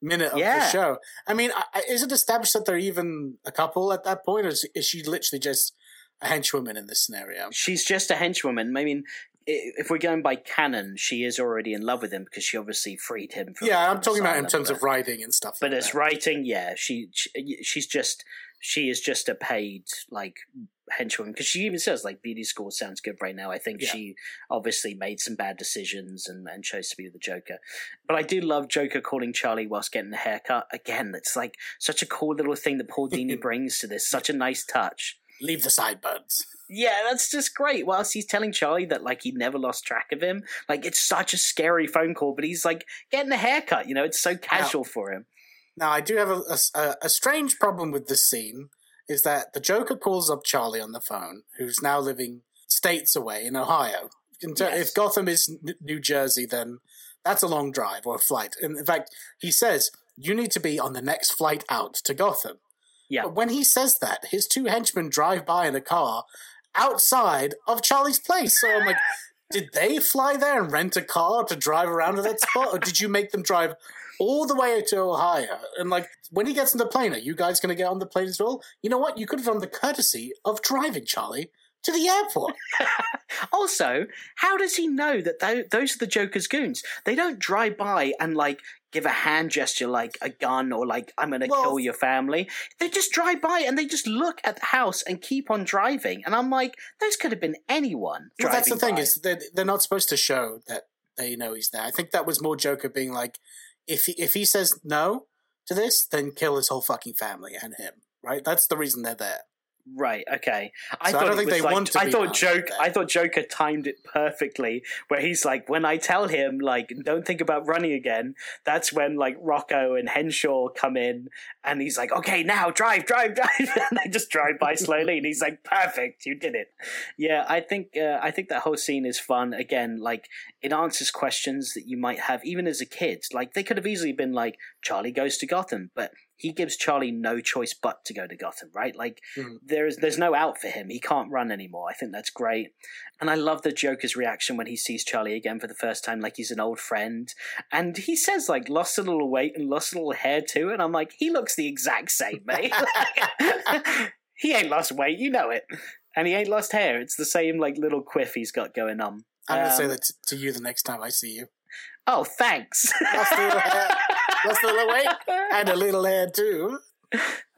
minute of yeah. the show. I mean, is it established that they're even a couple at that point, or is, is she literally just a henchwoman in this scenario? She's just a henchwoman. I mean, if we're going by canon, she is already in love with him because she obviously freed him. From yeah, I'm talking about in terms of writing and stuff. But like as writing, yeah, she, she she's just she is just a paid like henchwoman because she even says like beauty school sounds good right now. I think Yeah. she obviously made some bad decisions and, and chose to be the Joker. But I do love Joker calling Charlie whilst getting a haircut. Again, it's like such a cool little thing that Paul Dini [LAUGHS] brings to this. Such a nice touch. Leave the sideburns. Yeah, that's just great. Whilst he's telling Charlie that like he never lost track of him, like it's such a scary phone call, but he's like getting a haircut. You know, it's so casual for him. Now, I do have a, a, a strange problem with this scene is that the Joker calls up Charlie on the phone, who's now living states away in Ohio. In ter- Yes. If Gotham is N- New Jersey, then that's a long drive or a flight. And in fact, he says, You need to be on the next flight out to Gotham. Yeah. But when he says that, his two henchmen drive by in a car outside of Charlie's place. So I'm like, did they fly there and rent a car to drive around to that spot? Or did you make them drive all the way to Ohio? And like, when he gets on the plane, are you guys going to get on the plane as well? You know what? You could have done the courtesy of driving Charlie to the airport. [LAUGHS] Also, how does he know that tho- those are the Joker's goons? They don't drive by and like give a hand gesture like a gun or like I'm going to Well- kill your family. They just drive by and they just look at the house and keep on driving. And I'm like, those could have been anyone. Well, that's the thing by. is they're, they're not supposed to show that they know he's there. I think that was more Joker being like, if he, if he says no to this, then kill his whole fucking family and him. Right? That's the reason they're there. Right. Okay. I So I thought don't think they like, want to I thought like joke. I thought Joker timed it perfectly, where he's like, when I tell him like, don't think about running again. That's when like Rocco and Henshaw come in, and he's like, okay, now drive, drive, [LAUGHS] drive, and they just drive by slowly, and he's like, perfect, you did it. Yeah, I think uh, I think that whole scene is fun. Again, like it answers questions that you might have even as a kid. Like they could have easily been like, Charlie goes to Gotham, but he gives Charlie no choice but to go to Gotham, right? Like Mhm. there's there's no out for him. He can't run anymore. I think that's great. And I love the Joker's reaction when he sees Charlie again for the first time, like he's an old friend. And he says like lost a little weight and lost a little hair too. And I'm like, he looks the exact same, mate. [LAUGHS] [LAUGHS] he ain't lost weight, you know it. And he ain't lost hair. It's the same like little quiff he's got going on. I'm going to say Um, that t- to you the next time I see you. Oh, thanks. [LAUGHS] Lost a little hair, lost a little weight, and a little hair too.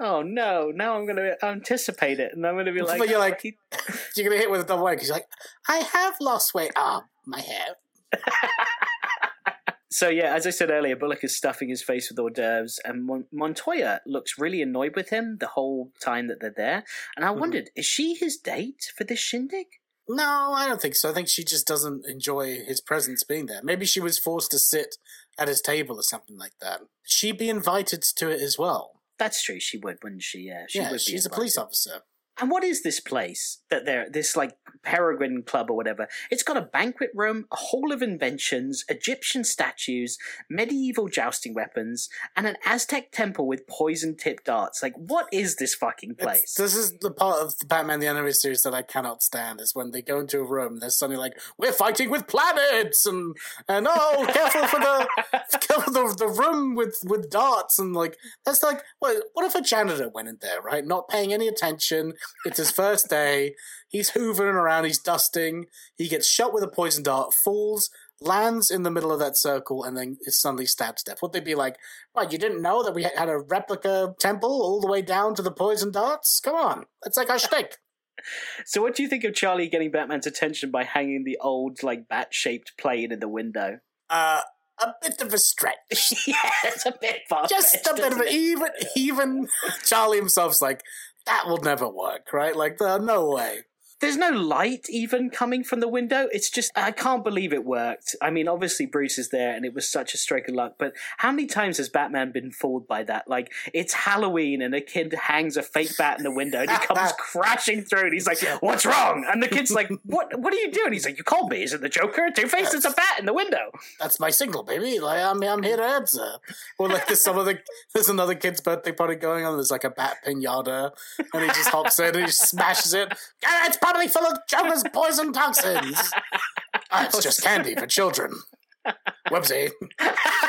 Oh no! Now I'm going to anticipate it, and I'm going to be like, But you're oh, like- [LAUGHS] You're going to hit with a double weight because you're like, I have lost weight. Ah, my hair. [LAUGHS] So yeah, as I said earlier, Bullock is stuffing his face with hors d'oeuvres, and Mon- Montoya looks really annoyed with him the whole time that they're there. And I Mhm. wondered, is she his date for this shindig? No, I don't think so. I think she just doesn't enjoy his presence being there. Maybe she was forced to sit at his table or something like that. She'd be invited to it as well. That's true. She would, wouldn't she? Yeah, she yeah, would. be she's a police officer. And what is this place that they're this like Peregrine Club or whatever? It's got a banquet room, a hall of inventions, Egyptian statues, medieval jousting weapons, and an Aztec temple with poison tipped darts. Like, what is this fucking It's- place? this is the part of the Batman the Animated Series that I cannot stand. Is when they go into a room, they're suddenly like, "We're fighting with planets," and and oh, careful for the [LAUGHS] careful the, the room with with darts, and like that's like, what? What if a janitor went in there, right, not paying any attention? It's his first day. He's hoovering around. He's dusting. He gets shot with a poison dart, falls. Lands in the middle of that circle and then is suddenly stabbed to death. Would they be like, what, you didn't know that we had a replica temple all the way down to the poison darts? Come on. That's like our [LAUGHS] shtick. So, what do you think of Charlie getting Batman's attention by hanging the old, like, bat shaped plane in the window? Uh, a bit of a stretch. [LAUGHS] yeah, it's a bit far. Just a bit of a, even, even Charlie himself's like, that will never work, right? Like, uh, no way. There's no light even coming from the window. It's just, I can't believe it worked. I mean, obviously Bruce is there and it was such a stroke of luck, but how many times has Batman been fooled by that? Like, it's Halloween and a kid hangs a fake bat in the window and he comes [LAUGHS] crashing through and he's like, what's wrong? And the kid's like, [LAUGHS] what, what are you doing? He's like, you called me. Is it the Joker? Two-Face, it's a bat in the window. That's my signal, baby. Like, I'm, I'm here to answer. Or like, there's some other, [LAUGHS] there's another kid's birthday party going on. There's like a bat pinata, and he just hops in and he smashes it. "Ah, it's probably full of Joker's poison toxins. [LAUGHS] Ah, it's just candy for children. Whoopsie. [LAUGHS]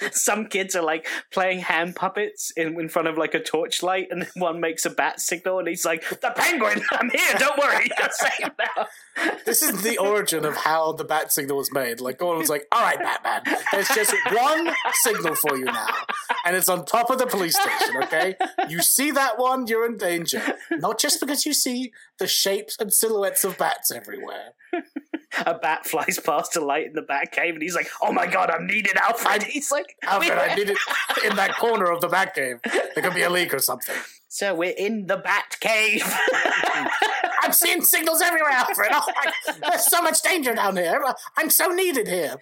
[LAUGHS] some kids are like playing hand puppets in, in front of like a torchlight, and [LAUGHS] one makes a bat signal, and he's like, "The penguin, [LAUGHS] I'm here. Don't worry, I'll save now." This is the origin of how the bat signal was made. Like Gordon was like, "All right, Batman, there's just one signal for you now, and it's on top of the police station. Okay, you see that one, you're in danger. Not just because you see the shapes and silhouettes of bats everywhere. A bat [LAUGHS] flies past a light in the bat cave, and he's like, "Oh my god, I'm needed, Alfred." [LAUGHS] He's like, Alfred, I need it in that corner of the bat cave. There could be a leak or something. [LAUGHS] So we're in the bat cave. [LAUGHS] I'm seeing signals everywhere, Alfred. Oh my, there's so much danger down here. I'm so needed here.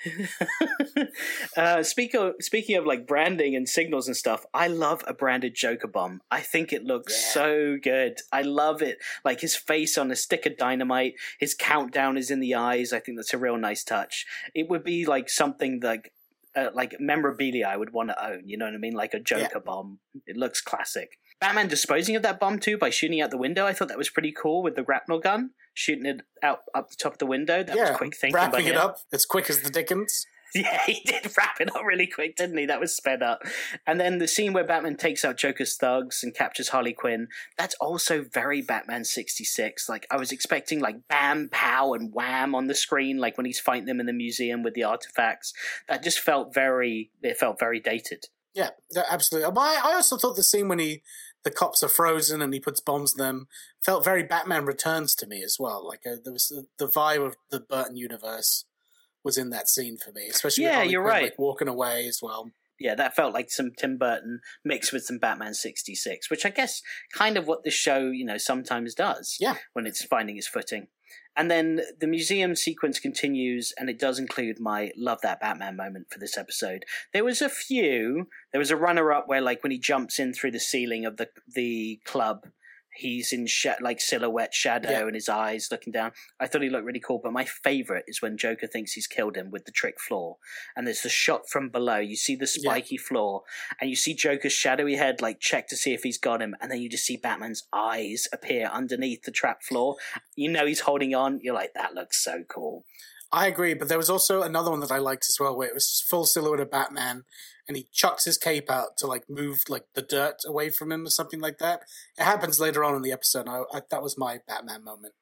[LAUGHS] uh, speak of, speaking of like branding and signals and stuff, I love a branded Joker bomb. I think it looks yeah. so good. I love it. Like his face on a stick of dynamite, his countdown is in the eyes. I think that's a real nice touch. It would be like something like uh, like memorabilia I would want to own. You know what I mean? Like a Joker yeah. bomb. It looks classic. Batman disposing of that bomb too by shooting out the window. I thought that was pretty cool with the grapnel gun, shooting it out up the top of the window. That yeah, was quick thinking. Wrapping it up as quick as the Dickens. [LAUGHS] Yeah, he did wrap it up really quick, didn't he? That was sped up. And then the scene where Batman takes out Joker's thugs and captures Harley Quinn, that's also very Batman 66. Like, I was expecting, like, bam, pow, and wham on the screen, like when he's fighting them in the museum with the artifacts. That just felt very, it felt very dated. Yeah, absolutely. I also thought the scene when he the cops are frozen and he puts bombs in them felt very Batman Returns to me as well. Like uh, there was the vibe of the Burton universe was in that scene for me, especially yeah, you're Quinn, right. Like, walking away as well. Yeah, that felt like some Tim Burton mixed with some Batman '66, which I guess kind of what the show, you know, sometimes does. Yeah, when it's finding its footing. And then the museum sequence continues, and it does include my love that Batman moment for this episode. There was a few. There was a runner up where, like, when he jumps in through the ceiling of the the club, he's in sh- like silhouette shadow yeah. and his eyes looking down. I thought he looked really cool, but my favorite is when Joker thinks he's killed him with the trick floor, and there's the shot from below. You see the spiky yeah. floor, and you see Joker's shadowy head like check to see if he's got him, and then you just see Batman's eyes appear underneath the trap floor. You know he's holding on. You're like, that looks so cool. I agree, but there was also another one that I liked as well, where it was full silhouette of Batman, and he chucks his cape out to like move like the dirt away from him or something like that. It happens later on in the episode. I, I, that was my Batman moment.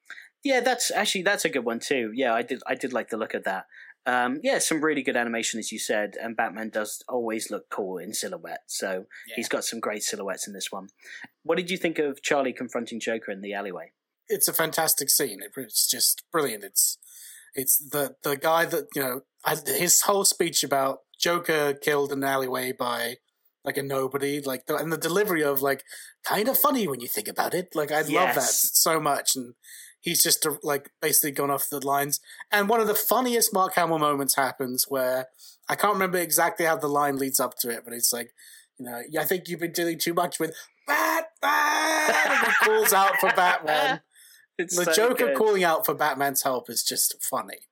Yeah, that's actually that's a good one too. Yeah, I did I did like the look of that. Um, yeah, some really good animation as you said, and Batman does always look cool in silhouette. So yeah. he's got some great silhouettes in this one. What did you think of Charlie confronting Joker in the alleyway? It's a fantastic scene. It's just brilliant. It's it's the the guy that you know his whole speech about Joker killed in an alleyway by like a nobody, like the, and the delivery of like kind of funny when you think about it. Like I yes. love that so much, and he's just uh, like basically gone off the lines. And one of the funniest Mark Hamill moments happens where I can't remember exactly how the line leads up to it, but it's like, you know, I think you've been dealing too much with Batman. and he calls out for Batman. [LAUGHS] It's the so Joker good. calling out for Batman's help is just funny.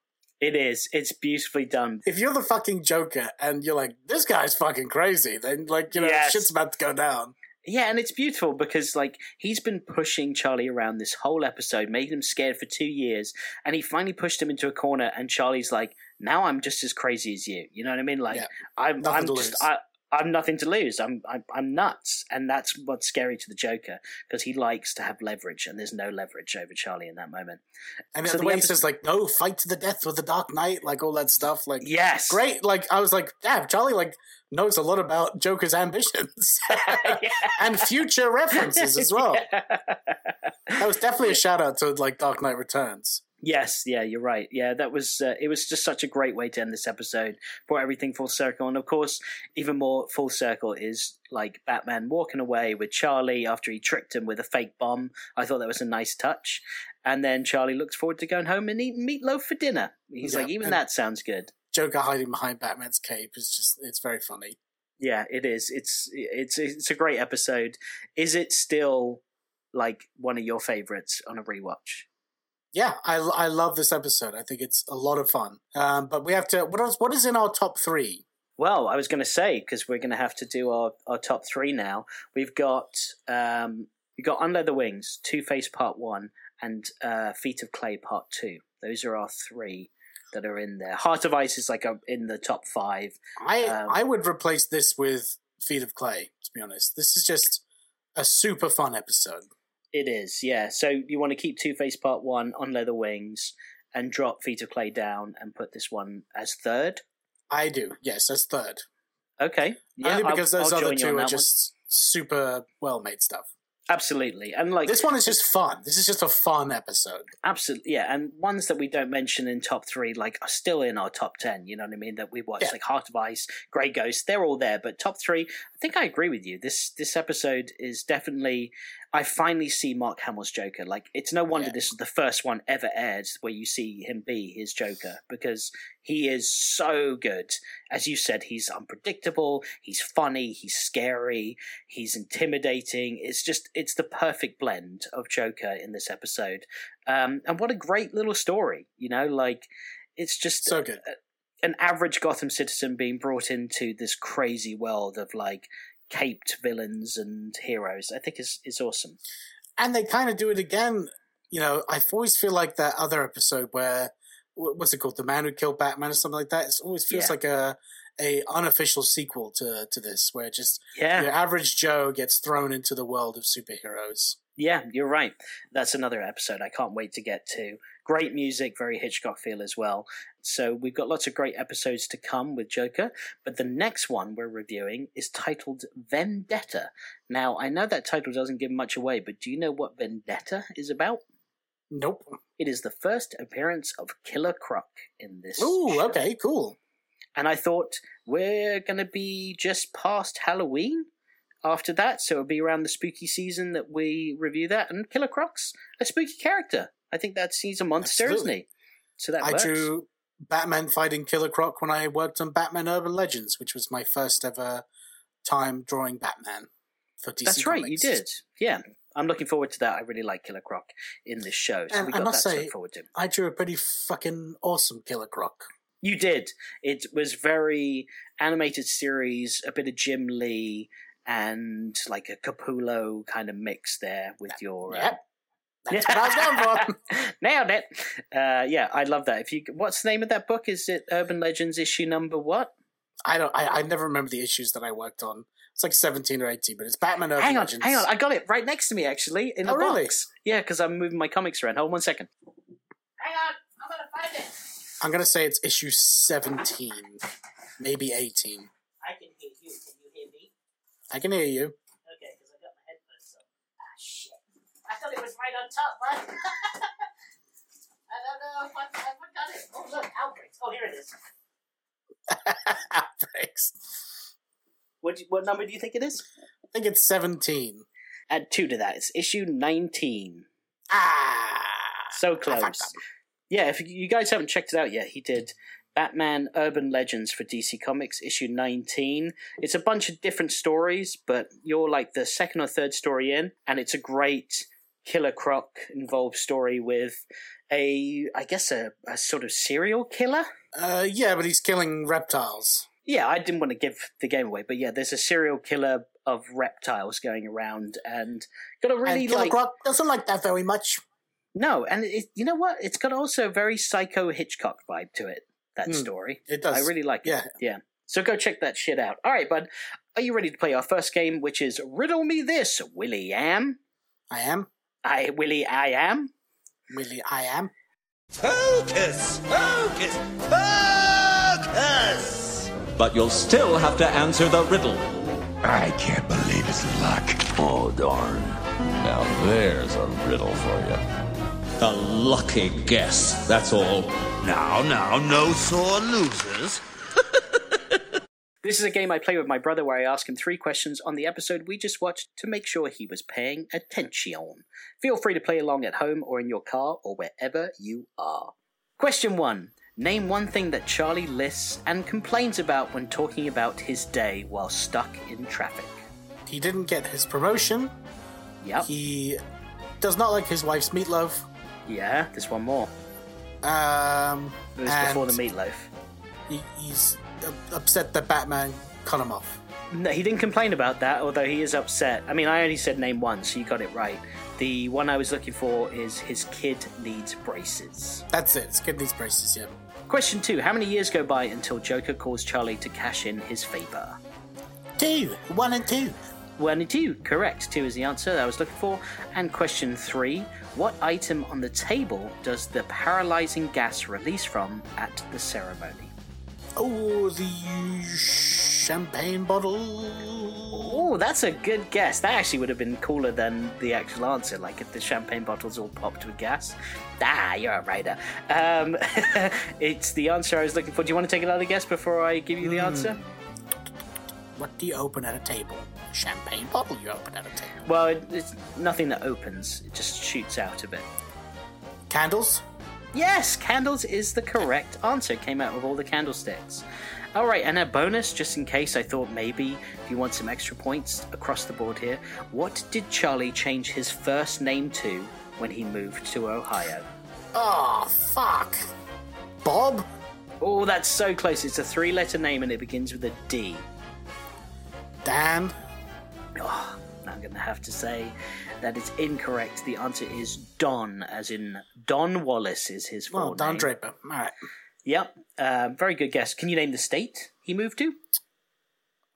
It is. It's beautifully done. If you're the fucking Joker and you're like, this guy's fucking crazy, then like, you know, yes. shit's about to go down. Yeah, and it's beautiful because like he's been pushing Charlie around this whole episode, making him scared for two years, and he finally pushed him into a corner, and Charlie's like, "Now I'm just as crazy as you." You know what I mean? Like yeah, I'm, I'm just, I, I'm nothing to lose. I'm, I'm I'm nuts, and that's what's scary to the Joker because he likes to have leverage, and there's no leverage over Charlie in that moment. And so the, way episode, he says like, "No, fight to the death with the Dark Knight," like all that stuff. Like, yes, great. Like I was like, damn, Charlie like knows a lot about Joker's ambitions [LAUGHS] [LAUGHS] and future references as well. Yeah. That was definitely a shout out to like Dark Knight Returns. Yes, yeah, you're right. Yeah, that was uh, it was just such a great way to end this episode. Brought everything full circle, and of course, even more full circle is like Batman walking away with Charlie after he tricked him with a fake bomb. I thought that was a nice touch. And then Charlie looks forward to going home and eating meatloaf for dinner. He's yeah, like, even that sounds good. Joker hiding behind Batman's cape is just it's very funny. Yeah, it is. It's it's it's a great episode. Is it still like one of your favorites on a rewatch? Yeah, I, I love this episode. I think it's a lot of fun. Um, but we have to. What else? What is in our top three? Well, I was going to say because we're going to have to do our, our top three now. We've got um, we've got On Leather Wings, Two Face Part One, and uh, Feet of Clay Part Two. Those are our three that are in there. Heart of Ice is like a, in the top five. I Um, I would replace this with Feet of Clay. To be honest, this is just a super fun episode. It is, yeah. So you want to keep Two Face Part One on Leather Wings and drop Feet of Clay down and put this one as third. I do, yes, as third. Okay, yeah, Only I'll- because those I'll other join you on two are that one. just super well made stuff. absolutely, and like This one is just fun. This is just a fun episode. Absolutely, yeah, and ones that we don't mention in top three, like, are still in our top ten. You know what I mean? That we watched, Yeah. like Heart of Ice, Grey Ghost, they're all there. But top three, I think I agree with you. This this episode is definitely. I finally see Mark Hamill's Joker. Like, it's no wonder Yeah. this is the first one ever aired where you see him be his Joker because he is so good. As you said, he's unpredictable. He's funny. He's scary. He's intimidating. It's just it's the perfect blend of Joker in this episode. Um, and what a great little story, you know, like it's just So good. an average Gotham citizen being brought into this crazy world of like caped villains and heroes. I think is is awesome. and they kind of do it again. You know, I always feel like that other episode where what's it called, the man who killed Batman or something like that. It always feels Yeah. like a a unofficial sequel to to this, where just Yeah, your average Joe gets thrown into the world of superheroes. Yeah, you're right. That's another episode I can't wait to get to. Great music, very Hitchcock feel as well. So we've got lots of great episodes to come with Joker, but the next one we're reviewing is titled Vendetta. Now, I know that title doesn't give much away, but do you know what Vendetta is about? Nope. It is the first appearance of Killer Croc in this. Ooh, show. okay, cool. And I thought we're going to be just past Halloween after that, so it'll be around the spooky season that we review that. And Killer Croc's a spooky character. I think that's he's a monster, isn't he? So that I works. drew Batman fighting Killer Croc when I worked on Batman Urban Legends, which was my first ever time drawing Batman for DC. That's right, you did. Yeah, I'm looking forward to that. I really like Killer Croc in this show, so And we I got that must to say- look forward to. I drew a pretty fucking awesome Killer Croc. You did. It was very animated series, a bit of Jim Lee, and like a Capullo kind of mix there with your. uh, Yep. That's what I was going for. [LAUGHS] Nailed it. Uh, yeah, I love that. If you, what's the name of that book? Is it Urban Legends issue number what? I don't. I, I never remember the issues that I worked on. It's like seventeen or eighteen, but it's Batman Urban hang on, Legends. hang on. I got it right next to me actually in the Oh, really? box. Yeah, because I'm moving my comics around. Hold on one second. Hang on, I'm gonna find it. I'm gonna say it's issue seventeen, maybe eighteen. I can hear you. Can you hear me? I can hear you. Okay, because I got my headphones on. Ah, shit. I thought it was right on top, but [LAUGHS] I don't know if I, I forgot it. Oh, look, outbreaks. Oh, here it is. [LAUGHS] Thanks. What, do- what number do you think it is? I think it's seventeen. Add two to that. It's issue 19. Ah, So close. Yeah, if you guys haven't checked it out yet, he did Batman Urban Legends for DC Comics, issue 19. It's a bunch of different stories, but you're like the second or third story in, and it's a great Killer Croc involved story with a, I guess, a, a sort of serial killer. Uh, yeah, but he's killing reptiles. Yeah, I didn't want to give the game away, but yeah, there's a serial killer of reptiles going around, and got a really and Killer like Croc doesn't like that very much. no, and it, you know what? It's got also a very psycho Hitchcock vibe to it. That Hmm. story. It does. I really like it. Yeah. Yeah. So go check that shit out. All right, bud. Are you ready to play our first game, which is Riddle Me This, Willie Am? I am. I, Willie, I am? Really, I am. Focus! Focus! Focus! But you'll still have to answer the riddle. I can't believe his luck. Oh, darn. Now there's a riddle for you. A lucky guess, that's all. Now, now, no sore losers. [LAUGHS] This is a game I play with my brother where I ask him three questions on the episode we just watched to make sure he was paying attention. Feel free to play along at home or in your car or wherever you are. Question one Name one thing that Charlie lists and complains about when talking about his day while stuck in traffic. He didn't get his promotion. Yep. He does not like his wife's meatloaf. Yeah, there's one more. Um, It was before the meatloaf. He, he's upset that Batman cut him off. No, he didn't complain about that, although he is upset. I mean, I only said name one, so you got it right. The one I was looking for is his kid needs braces. That's it. It's kid these braces, yeah. Question two How many years go by until Joker calls Charlie to cash in his favor? Two, one and two. One and two, correct. Two is the answer that I was looking for. And question three What item on the table does the paralyzing gas release from at the ceremony? Oh, the champagne bottle. Oh, that's a good guess. That actually would have been cooler than the actual answer, like if the champagne bottles all popped with gas. Ah, you're a writer. Um, [LAUGHS] it's the answer I was looking for. Do you want to take another guess before I give you the answer? What do you open at a table? A champagne bottle you open at a table. Well, it, it's nothing that opens, it just shoots out a bit. Candles? Yes, candles is the correct answer. It came out with all the candlesticks. All right, and a bonus, just in case I thought maybe if you want some extra points across the board here. What did Charlie change his first name to when he moved to Ohio? Oh, fuck. Bob? Oh, that's so close. It's a three letter name and it begins with a D. Dan? Oh, I'm going to have to say that is incorrect. The answer is Don, as in Don Wallace is his full Well, Don name. Draper. All right. Yep, uh, very good guess. Can you name the state he moved to?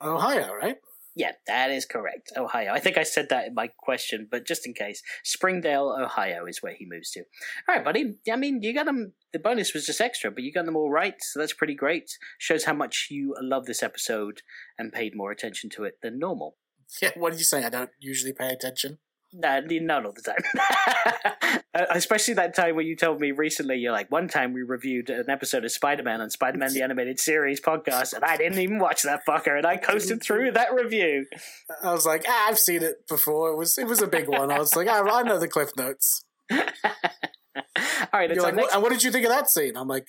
Ohio, right? Yeah, that is correct. Ohio. I think I said that in my question, but just in case, Springdale, Ohio is where he moves to. All right, buddy. I mean, you got them. The bonus was just extra, but you got them all right, so that's pretty great. Shows how much you love this episode and paid more attention to it than normal. [LAUGHS] Yeah, what did you say? I don't usually pay attention. No, not all the time. [LAUGHS] Uh, Especially that time when you told me recently, you're like, one time we reviewed an episode of Spider Man on Spider Man the Animated Series podcast, and I didn't even watch that fucker, and I coasted [LAUGHS] through that review. I was like, ah, I've seen it before. It was it was a big one. I was like, ah, I know the cliff notes. [LAUGHS] All right, You're like, next what, and what did you think of that scene? I'm like,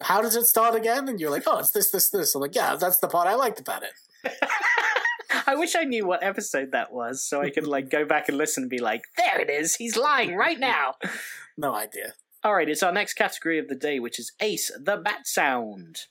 how does it start again? And you're like, oh, it's this, this, this. I'm like, yeah, that's the part I liked about it. [LAUGHS] I wish I knew what episode that was so I could like go back and listen and be like, there it is, he's lying right now. [LAUGHS] No idea. All right, it's our next category of the day, which is Ace the Bat Sound.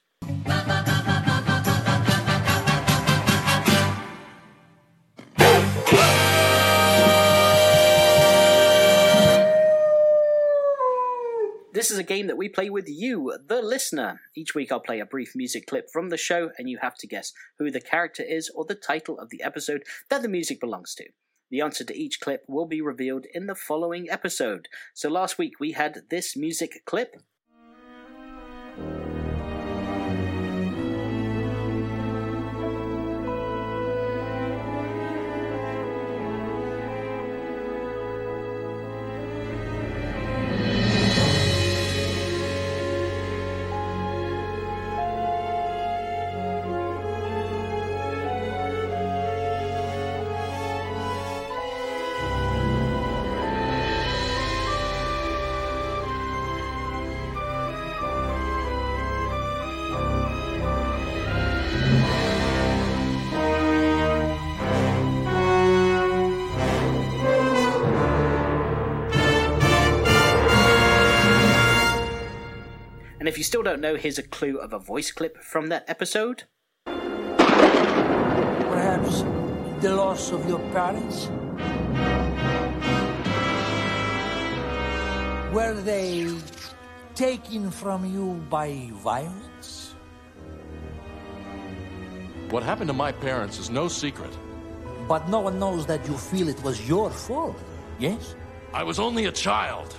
This is a game that we play with you, the listener. Each week I'll play a brief music clip from the show, and you have to guess who the character is or the title of the episode that the music belongs to. The answer to each clip will be revealed in the following episode. So last week we had this music clip. If you still don't know, here's a clue of a voice clip from that episode. Perhaps the loss of your parents? Were they taken from you by violence? What happened to my parents is no secret. But no one knows that you feel it was your fault, yes? I was only a child.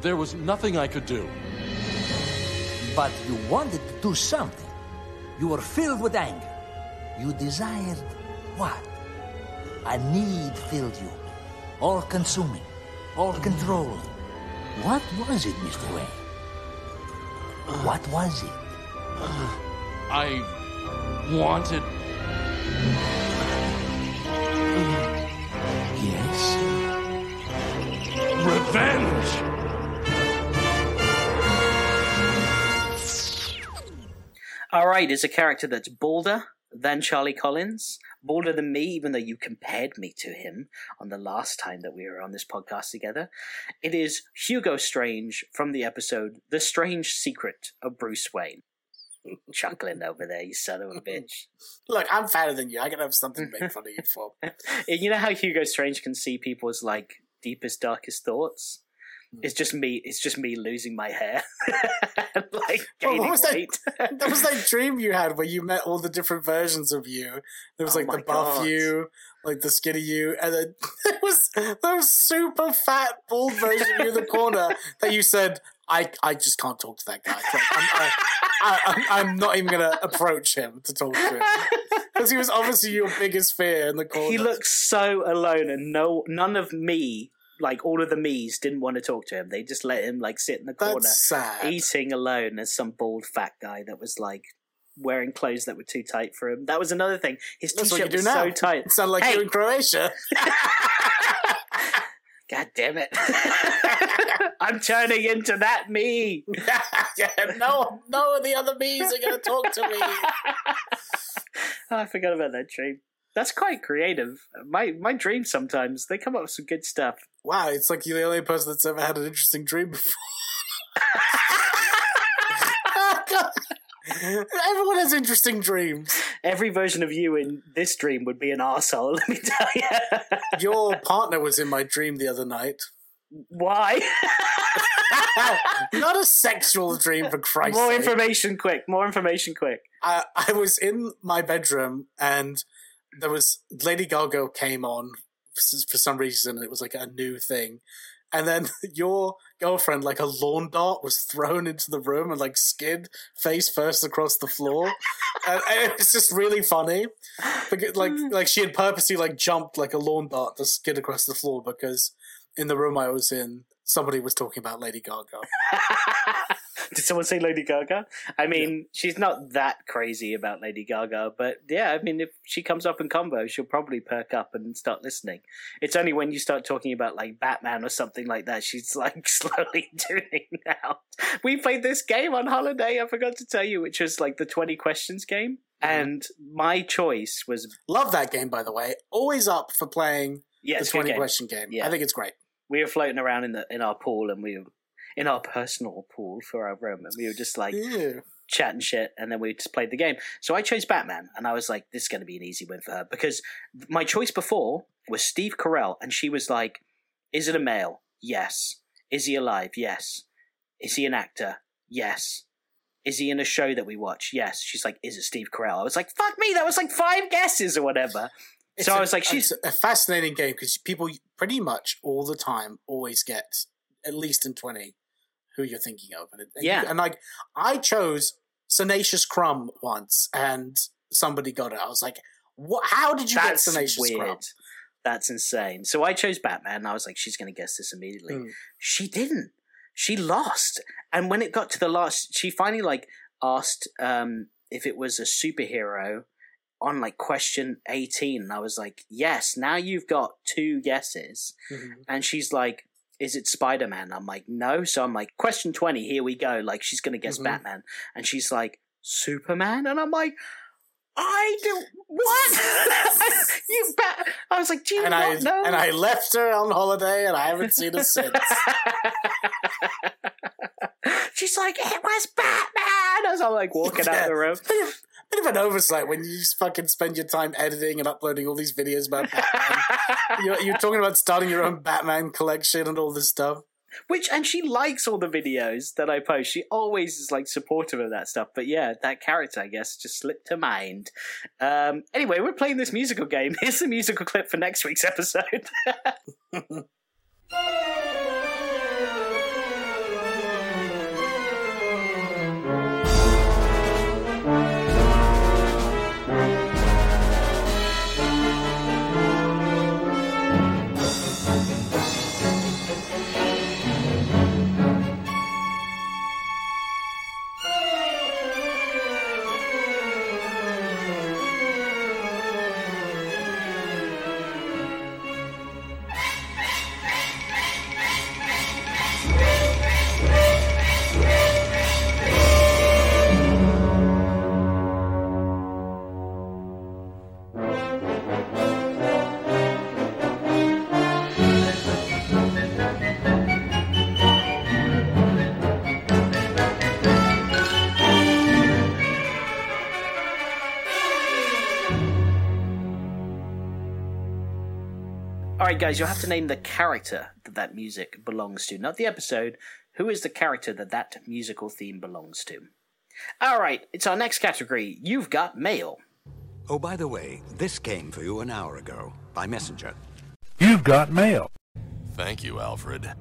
There was nothing I could do. But you wanted to do something. You were filled with anger. You desired what? A need filled you. All consuming, all controlling. What was it, Mr. Wayne? What was it? I wanted. Yes? Revenge! All right, is a character that's balder than Charlie Collins, balder than me, even though you compared me to him on the last time that we were on this podcast together. It is Hugo Strange from the episode The Strange Secret of Bruce Wayne. [LAUGHS] Chuckling over there, you son of a bitch. [LAUGHS] Look, I'm fatter than you. I can have something to make fun of you for. [LAUGHS] you know how Hugo Strange can see people's like deepest, darkest thoughts? It's just me. It's just me losing my hair, [LAUGHS] like Well, gaining what was that? weight. [LAUGHS] That was that dream you had where you met all the different versions of you. There was Oh like the buff God. you, like the skinny you, and then [LAUGHS] there was there was super fat bald version of you in the corner that you said, "I I just can't talk to that guy. Like, I'm, I, I'm not even gonna approach him to talk to him because he was obviously your biggest fear in the corner." he looks so alone, and no, none of me, like all of the me's, didn't want to talk to him. They just let him like sit in the corner, eating alone as some bald fat guy that was like wearing clothes that were too tight for him. That was another thing. His That's t-shirt was now. so tight. [LAUGHS] Sound like Hey. you in Croatia. [LAUGHS] [LAUGHS] God damn it! I'm turning into that me. yeah, no, no, the other bees are gonna talk to me. Oh, I forgot about that dream. That's quite creative. My my dreams sometimes they come up with some good stuff. Wow, it's like you're the only person that's ever had an interesting dream before. [LAUGHS] Everyone has interesting dreams. Every version of you in this dream would be an arsehole, [LAUGHS] let me tell you. Your partner was in my dream the other night. Why? [LAUGHS] Not a sexual dream, for Christ's More sake. information quick. More information quick. I, I was in my bedroom and there was Lady Gaga came on for some reason. It was like a new thing. And then [LAUGHS] your girlfriend, like a lawn dart, was thrown into the room and like skid face first across the floor. [LAUGHS] and, and it's just really funny, because like hmm. like she had purposely like jumped like a lawn dart to skid across the floor because in the room I was in, somebody was talking about Lady Gaga. [LAUGHS] Did someone say Lady Gaga? I mean, she's not that crazy about Lady Gaga, but yeah, I mean, if she comes up in combo, she'll probably perk up and start listening. It's only when you start talking about like Batman or something like that, she's like [LAUGHS] slowly [LAUGHS] tuning out. We played this game on holiday, I forgot to tell you, which was like the 20 questions game. Mm-hmm. And my choice was, Love that game, by the way. Always up for playing yeah, the 20 game. question game. Yeah. I think it's great. we were floating around in the in our pool and we were in our personal pool for our room and we were just like chatting shit and then we just played the game. So i chose batman and i was like this is going to be an easy win for her because my choice before was steve carell and she was like is it a male? Yes. Is he alive? Yes. Is he an actor? Yes. Is he in a show that we watch? Yes. She's like is it steve carell? I was like fuck me that was like five guesses or whatever. So I I was like, she's a fascinating game because people pretty much all the time always get at least in twenty who you're thinking of, and, it, and you- Yeah. and like I chose Senacious Crumb once, and somebody got it. I was like, "What? How did you that's get Senacious weird. Crumb?" That's insane. So I chose Batman. And I was like, she's going to guess this immediately. Mm. She didn't. She lost. And when it got to the last, she finally like asked um, if it was a superhero on like question 18. And I was like, yes, now you've got two guesses. Mhm. And she's like, is it Spider Man? I'm like, no. So I'm like, question 20, here we go. Like, she's going to guess Mhm. Batman. And she's like, Superman? And I'm like, I do what? [LAUGHS] [LAUGHS] you bat? I was like, do you And I know? and I left her on holiday, and I haven't seen her since. [LAUGHS] She's like, it was Batman. As I'm like walking out Yeah. the room. [LAUGHS] bit, of, an oversight when you fucking spend your time editing and uploading all these videos about Batman. [LAUGHS] you're, you're talking about starting your own Batman collection and all this stuff. Which and she likes all the videos that I post. She always is like supportive of that stuff. But yeah, that character, I guess, just slipped her mind. Um, anyway, we're playing this musical game. [LAUGHS] Here's the musical clip for next week's episode. All right, guys, you'll have to name the character that that music belongs to, not the episode. Who is the character that that musical theme belongs to? All right, it's our next category. You've got mail. Oh, by the way, this came for you an hour ago by messenger. You've got mail. Thank you, Alfred.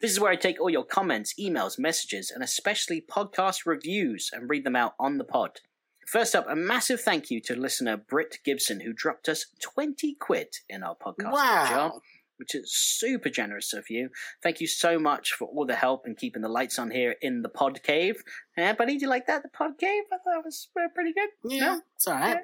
This is where I take all your comments, emails, messages, and especially podcast reviews and read them out on the pod. First up, a massive thank you to listener Britt Gibson, who dropped us 20 quid in our podcast Wow. jar, which is super generous of you. Thank you so much for all the help and keeping the lights on here in the pod cave. Eh, buddy, did you like that? The pod cave? I thought it was pretty good. Yeah, No? it's all right.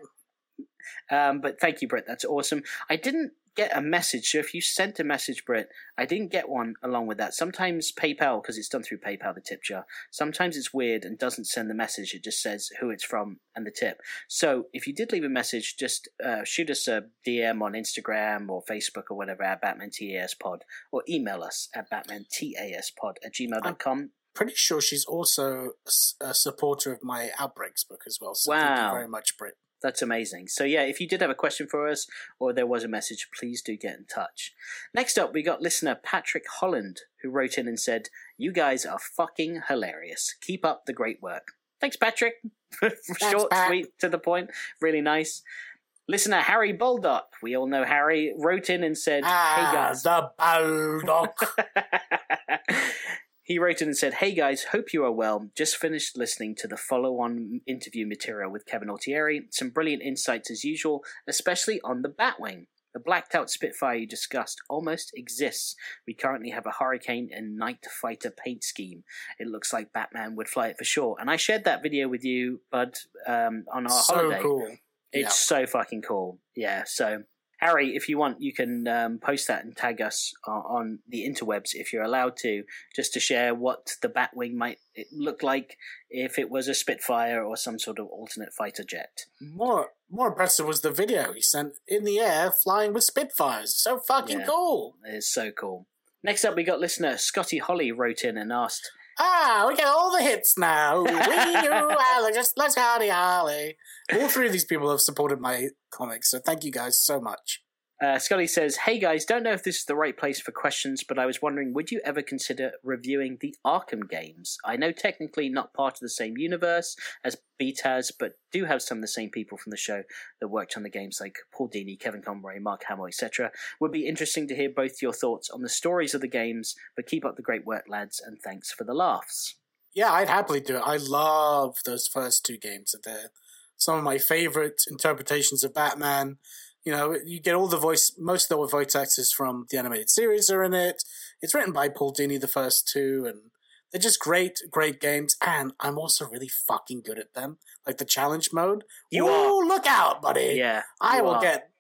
Um, but thank you, Britt. That's awesome. I didn't get a message, so if you sent a message, Britt, I didn't get one along with that. Sometimes PayPal, because it's done through PayPal, the tip jar. Sometimes it's weird and doesn't send the message. It just says who it's from and the tip. So if you did leave a message, just uh, shoot us a DM on Instagram or Facebook or whatever at Batman TAS Pod, or email us at Batman TAS Pod at gmail.com. Pretty sure she's also a supporter of my Outbreaks book as well. So thank Wow. you very much, Britt. That's amazing. So yeah, if you did have a question for us or there was a message, please do get in touch. Next up, we got listener Patrick Holland who wrote in and said, "You guys are fucking hilarious. Keep up the great work." Thanks, Patrick. [LAUGHS] Short, Pat. sweet, to the point. Really nice. Listener Harry Baldock, we all know Harry, wrote in and said, "Hey Ah, guys." the Baldock. [LAUGHS] he wrote in and said, Hey guys, hope you are well. Just finished listening to the follow on interview material with Kevin Altieri. Some brilliant insights as usual, especially on the Batwing. The blacked out Spitfire you discussed almost exists. We currently have a Hurricane and Night Fighter paint scheme. It looks like Batman would fly it for sure. And I shared that video with you, Bud, um, on our so holiday. cool. It's so fucking cool. Yeah. So, Harry, if you want, you can um, post that and tag us on, on the interwebs if you're allowed to, just to share what the Batwing might look like if it was a Spitfire or some sort of alternate fighter jet. More more impressive was the video he sent in the air flying with Spitfires. So fucking Yeah. cool. It's so cool. Next up, we got listener Scotty Holly wrote in and asked, Ah, we get all the hits now. We knew Alex, just let's Hardy Harley. All three of these people have supported my comics, so thank you guys so much. Uh, Scotty says, Hey guys, don't know if this is the right place for questions, but I was wondering, would you ever consider reviewing the Arkham games? I know technically not part of the same universe as BTAS, but do have some of the same people from the show that worked on the games like Paul Dini, Kevin Conroy, Mark Hamill, etc. Would be interesting to hear both your thoughts on the stories of the games, but keep up the great work, lads, and thanks for the laughs. Yeah, I'd happily do it. I love those first two games. They're some of my favorite interpretations of Batman. You know, you get all the voice, most of the voice actors from the animated series are in it. It's written by Paul Dini, the first two, and they're just great, great games. And I'm also really fucking good at them. Like the challenge mode. You Ooh, look out, buddy. Yeah. I will are. get.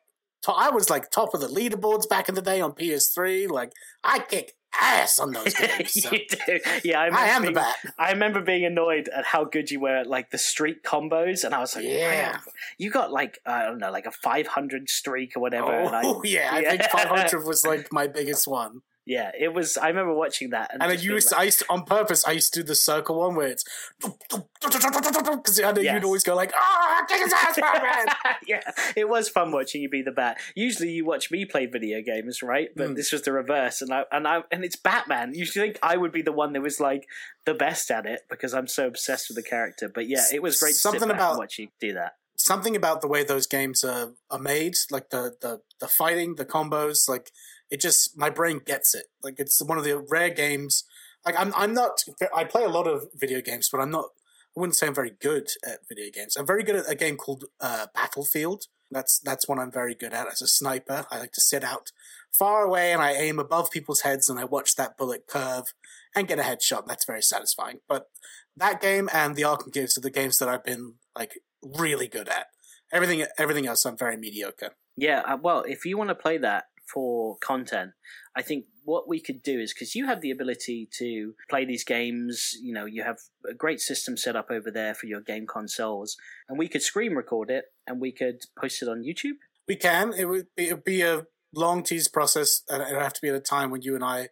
To- I was like top of the leaderboards back in the day on PS3. Like I kick ass on those [LAUGHS] games. so you do. Yeah, I, remember I am the being- bat. I remember being annoyed at how good you were at like the streak combos, and I was like, Yeah. "Wow, you got like I don't know, like a 500 streak or whatever." and I- Oh [LAUGHS] yeah, I think 500 was like my biggest one. Yeah, it was. I remember watching that, and, And I used, like- I used to, on purpose. I used to do the circle one where it's because I know Yes. you'd always go like, "Ah, kick his ass, Batman!" yeah, it was fun watching you be the bat. Usually, you watch me play video games, right? But Mm. this was the reverse, and I and I and it's Batman. You think I would be the one that was like the best at it because I'm so obsessed with the character. But yeah, it was great to Something about- watching you do that. Something about the way those games are, are made, like the, the the fighting, the combos, like it just my brain gets it. Like it's one of the rare games. Like I'm I'm not. I play a lot of video games, but I'm not. I wouldn't say I'm very good at video games. I'm very good at a game called uh, Battlefield. That's that's one I'm very good at as a sniper. I like to sit out far away and I aim above people's heads and I watch that bullet curve and get a headshot. That's very satisfying. But that game and the Arkham games are the games that I've been like really good at. Everything everything else I'm very mediocre. Yeah, uh, well, if you want to play that for content, I think what we could do is because you have the ability to play these games, you know, you have a great system set up over there for your game consoles, and we could screen record it and we could post it on YouTube. We can. It would be, it would be a long tease process, and it would have to be at a time when you and I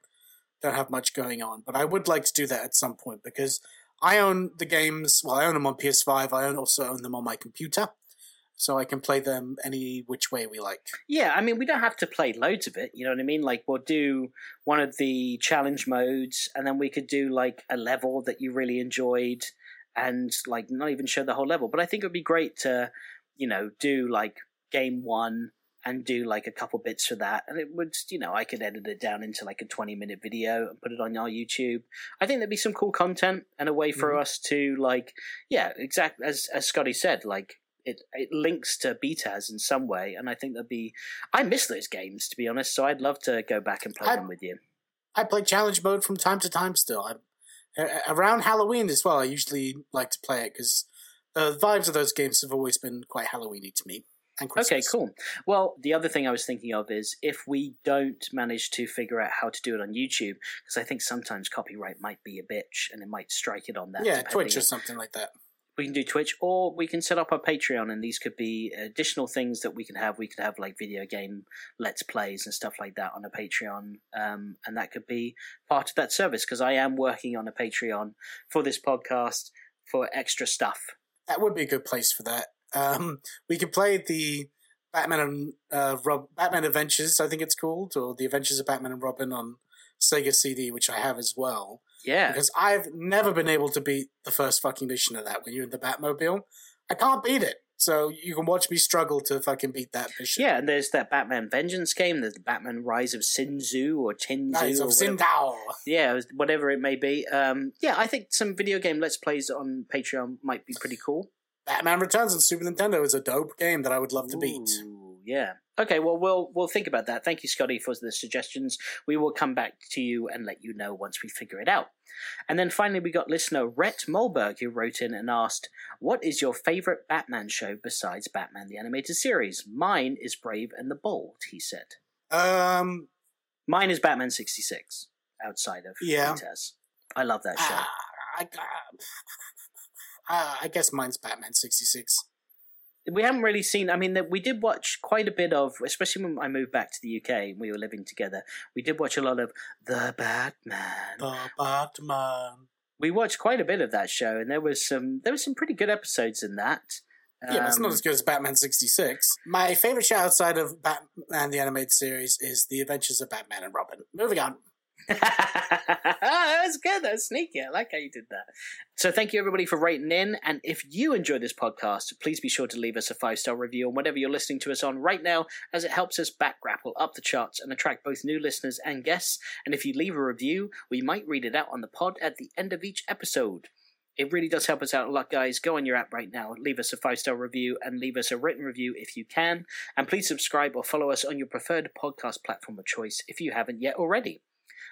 don't have much going on. But I would like to do that at some point because I own the games. Well, I own them on PS5. I also own them on my computer. So I can play them any which way we like. Yeah, I mean, we don't have to play loads of it. You know what I mean? Like, we'll do one of the challenge modes, and then we could do like a level that you really enjoyed, and like not even show the whole level. But I think it would be great to, you know, do like game one and do like a couple bits for that. And it would, you know, I could edit it down into like a 20 minute video and put it on our YouTube. I think there'd be some cool content and a way for Mhm. us to like, yeah, exactly as, as Scotty said, like, it, it links to BTAS in some way, and I think there'd be. I miss those games to be honest, so I'd love to go back and play I- them with you. I play challenge mode from time to time still. I'm, around Halloween as well, I usually like to play it because the vibes of those games have always been quite Halloweeny to me. Okay, cool. Well, the other thing I was thinking of is if we don't manage to figure out how to do it on YouTube, because I think sometimes copyright might be a bitch and it might strike it on that. Yeah, Twitch or something like that. We can do Twitch, or we can set up a Patreon, and these could be additional things that we can have. We could have like video game let's plays and stuff like that on a Patreon, um, and that could be part of that service because I am working on a Patreon for this podcast for extra stuff. That would be a good place for that. Um, we could play the Batman and uh, Rob Batman Adventures, I think it's called, or the Adventures of Batman and Robin on Sega CD, which I have as well. Yeah, Because I've never been able to beat the first fucking mission of that when you're in the Batmobile. I can't beat it. So you can watch me struggle to fucking beat that mission. yeah, and there's that Batman Vengeance game, there's the Batman Rise of Sinzu or Tinzu, Rise of Sindao. yeah, whatever it may be. Um, yeah, I think some video game let's plays on Patreon might be pretty cool. Batman Returns on Super Nintendo is a dope game that I would love to beat. Ooh, yeah. Okay. Well, we'll we'll think about that. Thank you, Scotty, for the suggestions. We will come back to you and let you know once we figure it out. And then finally, we got listener Rhett Molberg who wrote in and asked, "What is your favorite Batman show besides Batman the Animated Series?" Mine is Brave and the Bold. He said. Um, Mine is Batman sixty six. Outside of Yeah. I love that show. ah, I, uh, [SIGHS] I guess mine's Batman 66. We haven't really seen. I mean, we did watch quite a bit of, especially when I moved back to the UK and we were living together. We did watch a lot of the Batman. The Batman. We watched quite a bit of that show, and there was some there was some pretty good episodes in that. Yeah, but it's not Um, as good as Batman 66. My favorite show outside of Batman the Animated Series is The Adventures of Batman and Robin. Moving on. [LAUGHS] that was good. That was sneaky. I like how you did that. So thank you everybody for writing in. And if you enjoy this podcast, please be sure to leave us a five star review on whatever you're listening to us on right now, as it helps us back grapple up the charts and attract both new listeners and guests. And if you leave a review, we might read it out on the pod at the end of each episode. It really does help us out a lot, guys. Go on your app right now, leave us a five star review, and leave us a written review if you can. And please subscribe or follow us on your preferred podcast platform of choice if you haven't yet already.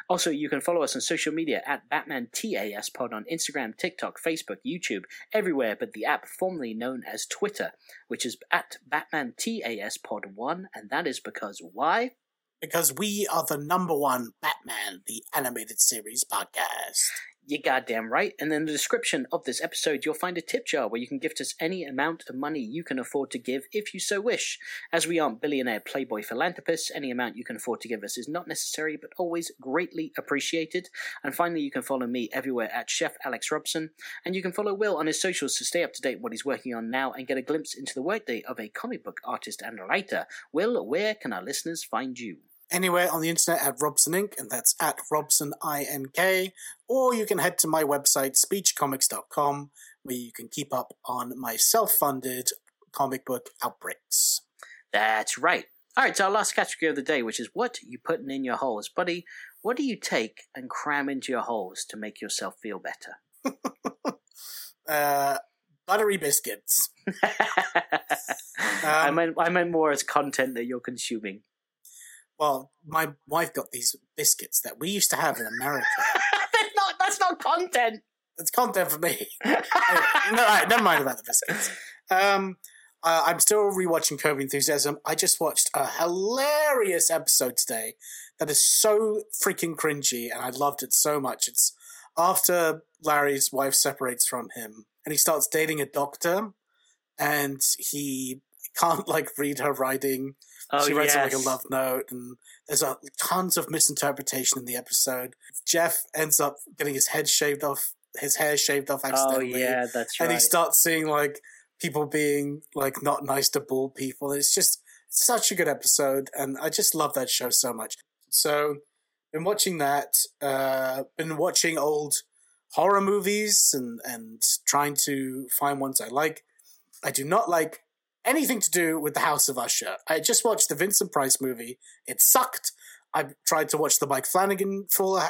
Also, you can follow us on social media at Batman TAS Pod on Instagram, TikTok, Facebook, YouTube, everywhere but the app formerly known as Twitter, which is at Batman TAS Pod 1, and that is because why? Because we are the number one Batman the Animated Series podcast. You're goddamn right. And in the description of this episode, you'll find a tip jar where you can gift us any amount of money you can afford to give if you so wish. As we aren't billionaire playboy philanthropists, any amount you can afford to give us is not necessary but always greatly appreciated. And finally, you can follow me everywhere at Chef Alex Robson. And you can follow Will on his socials to stay up to date what he's working on now and get a glimpse into the workday of a comic book artist and writer. Will, where can our listeners find you? Anywhere on the internet at Robson Ink, and that's at Robson INK, or you can head to my website, speechcomics.com, where you can keep up on my self funded comic book outbreaks. That's right. All right, so our last category of the day, which is what you putting in your holes, buddy. What do you take and cram into your holes to make yourself feel better? [LAUGHS] Uh, buttery biscuits. [LAUGHS] I Um, meant I meant more as content that you're consuming. Well, my wife got these biscuits that we used to have in America. [LAUGHS] that's not that's not content. It's content for me. [LAUGHS] Anyway, no, right, never mind about the biscuits. Um, uh, I'm still rewatching Curb Enthusiasm. I just watched a hilarious episode today that is so freaking cringy, and I loved it so much. It's after Larry's wife separates from him, and he starts dating a doctor, and he can't like read her writing. Oh, she writes him like a love note, and there's a, tons of misinterpretation in the episode. Jeff ends up getting his head shaved off, his hair shaved off Oh yeah, that's right. and he starts seeing like people being like not nice to bald people. It's just such a good episode, and I just love that show so much. So, been watching that. Uh, been watching old horror movies and and trying to find ones I like. I do not like anything to do with the House of Usher. I just watched the Vincent Price movie. It sucked. I tried to watch the Mike Flanagan Fall,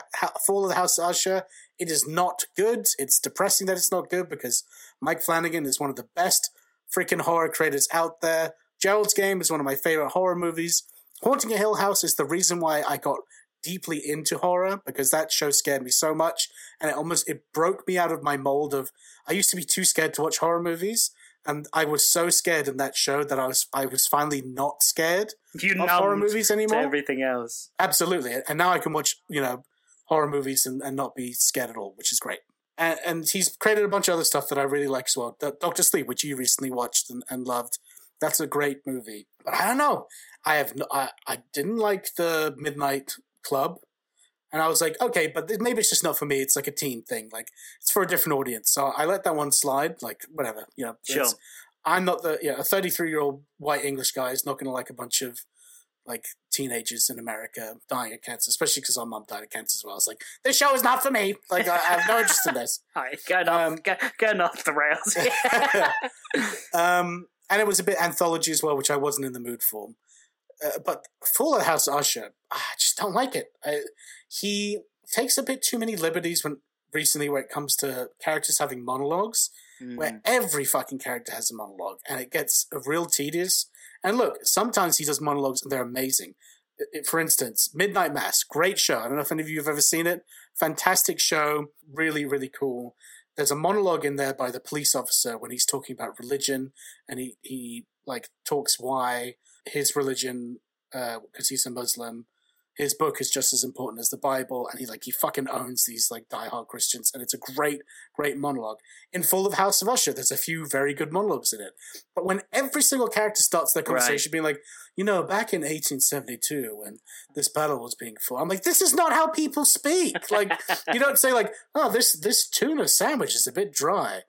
Fall of the House of Usher. It is not good. It's depressing that it's not good because Mike Flanagan is one of the best freaking horror creators out there. Gerald's Game is one of my favorite horror movies. Haunting a Hill House is the reason why I got deeply into horror because that show scared me so much and it almost it broke me out of my mold of I used to be too scared to watch horror movies and I was so scared in that show that I was I was finally not scared you of horror movies anymore. everything else, absolutely, and now I can watch you know horror movies and, and not be scared at all, which is great. And, and he's created a bunch of other stuff that I really like as well. Doctor Sleep, which you recently watched and, and loved, that's a great movie. But I don't know. I have no, I, I didn't like the Midnight Club. And I was like, okay, but maybe it's just not for me. It's like a teen thing. Like it's for a different audience. So I let that one slide. Like whatever, you know. Sure. I'm not the yeah a 33 year old white English guy is not going to like a bunch of like teenagers in America dying of cancer, especially because our mom died of cancer as well. It's like this show is not for me. Like I, I have no interest in this. [LAUGHS] All right, going off, um, go, going off the rails. [LAUGHS] [LAUGHS] um, and it was a bit anthology as well, which I wasn't in the mood for. Uh, but Fall of House Usher, I just don't like it. I, he takes a bit too many liberties when recently when it comes to characters having monologues, mm. where every fucking character has a monologue, and it gets real tedious. And look, sometimes he does monologues and they're amazing. For instance, Midnight Mass, great show. I don't know if any of you have ever seen it. Fantastic show, really, really cool. There's a monologue in there by the police officer when he's talking about religion, and he he like talks why his religion, because uh, he's a Muslim, his book is just as important as the Bible, and he like he fucking owns these like diehard Christians, and it's a great, great monologue. In Full of House of Usher, there's a few very good monologues in it. But when every single character starts their conversation right. being like, you know, back in 1872 when this battle was being fought, I'm like, this is not how people speak. Like, [LAUGHS] you don't say like, oh, this this tuna sandwich is a bit dry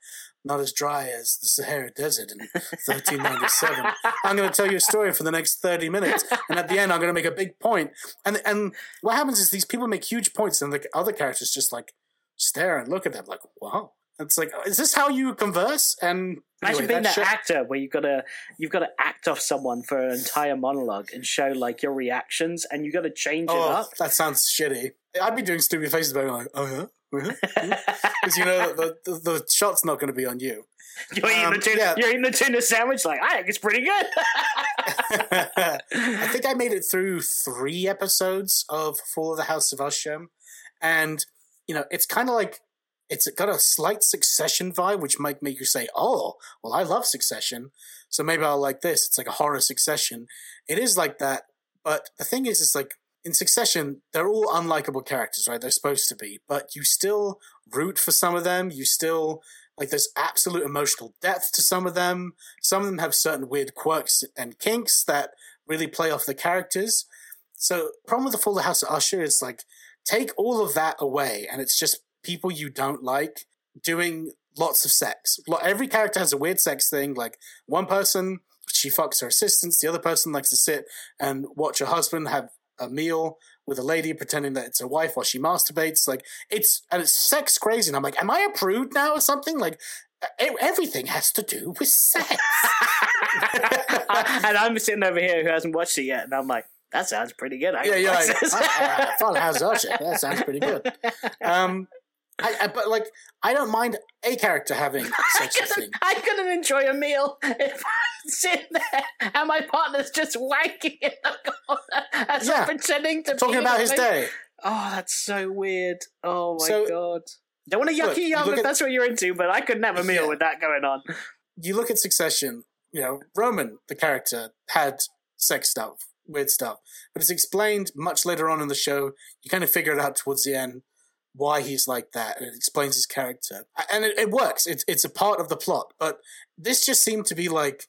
not as dry as the Sahara Desert in [LAUGHS] 1397. I'm going to tell you a story for the next 30 minutes, and at the end, I'm going to make a big point. And and what happens is these people make huge points, and the other characters just like stare and look at them like, wow. It's like, is this how you converse? And Imagine being that, actor where you've got to you've got to act off someone for an entire monologue and show like your reactions, and you've got to change oh, it up. That sounds shitty. I'd be doing stupid faces about it, like, oh yeah, because you know the, the, the shot's not going to be on you. You're eating, um, the tuna, yeah. you're eating the tuna sandwich like I think it's pretty good. [LAUGHS] I think I made it through three episodes of Fall of the House of Usher, and you know it's kind of like it's got a slight Succession vibe, which might make you say, "Oh, well, I love Succession, so maybe I'll like this." It's like a horror Succession. It is like that, but the thing is, it's like in Succession, they're all unlikable characters, right? They're supposed to be, but you still root for some of them. You still like there's absolute emotional depth to some of them. Some of them have certain weird quirks and kinks that really play off the characters. So, problem with the Full House of Usher is like take all of that away, and it's just people you don't like doing lots of sex. Every character has a weird sex thing. Like one person, she fucks her assistants. The other person likes to sit and watch her husband have a meal with a lady pretending that it's a wife while she masturbates. Like it's and it's sex crazy. And I'm like, am I a prude now or something? Like everything has to do with sex. [LAUGHS] and I'm sitting over here who hasn't watched it yet, and I'm like, that sounds pretty good. I yeah, you're like, I, I, I, how's that? [LAUGHS] That sounds pretty good. Um, I, I, but like, I don't mind a character having [LAUGHS] such a thing. I couldn't enjoy a meal if I'm sitting there and my partner's just wanking in the corner as yeah. I'm pretending to be. talking about his day. Oh, that's so weird. Oh my so, god. Don't want a yucky yum if that's what you're into, but I couldn't have a meal yeah. with that going on. You look at Succession. You know, Roman, the character, had sex stuff, weird stuff, but it's explained much later on in the show. You kind of figure it out towards the end why he's like that, and it explains his character, and it, it works. It's it's a part of the plot, but this just seemed to be like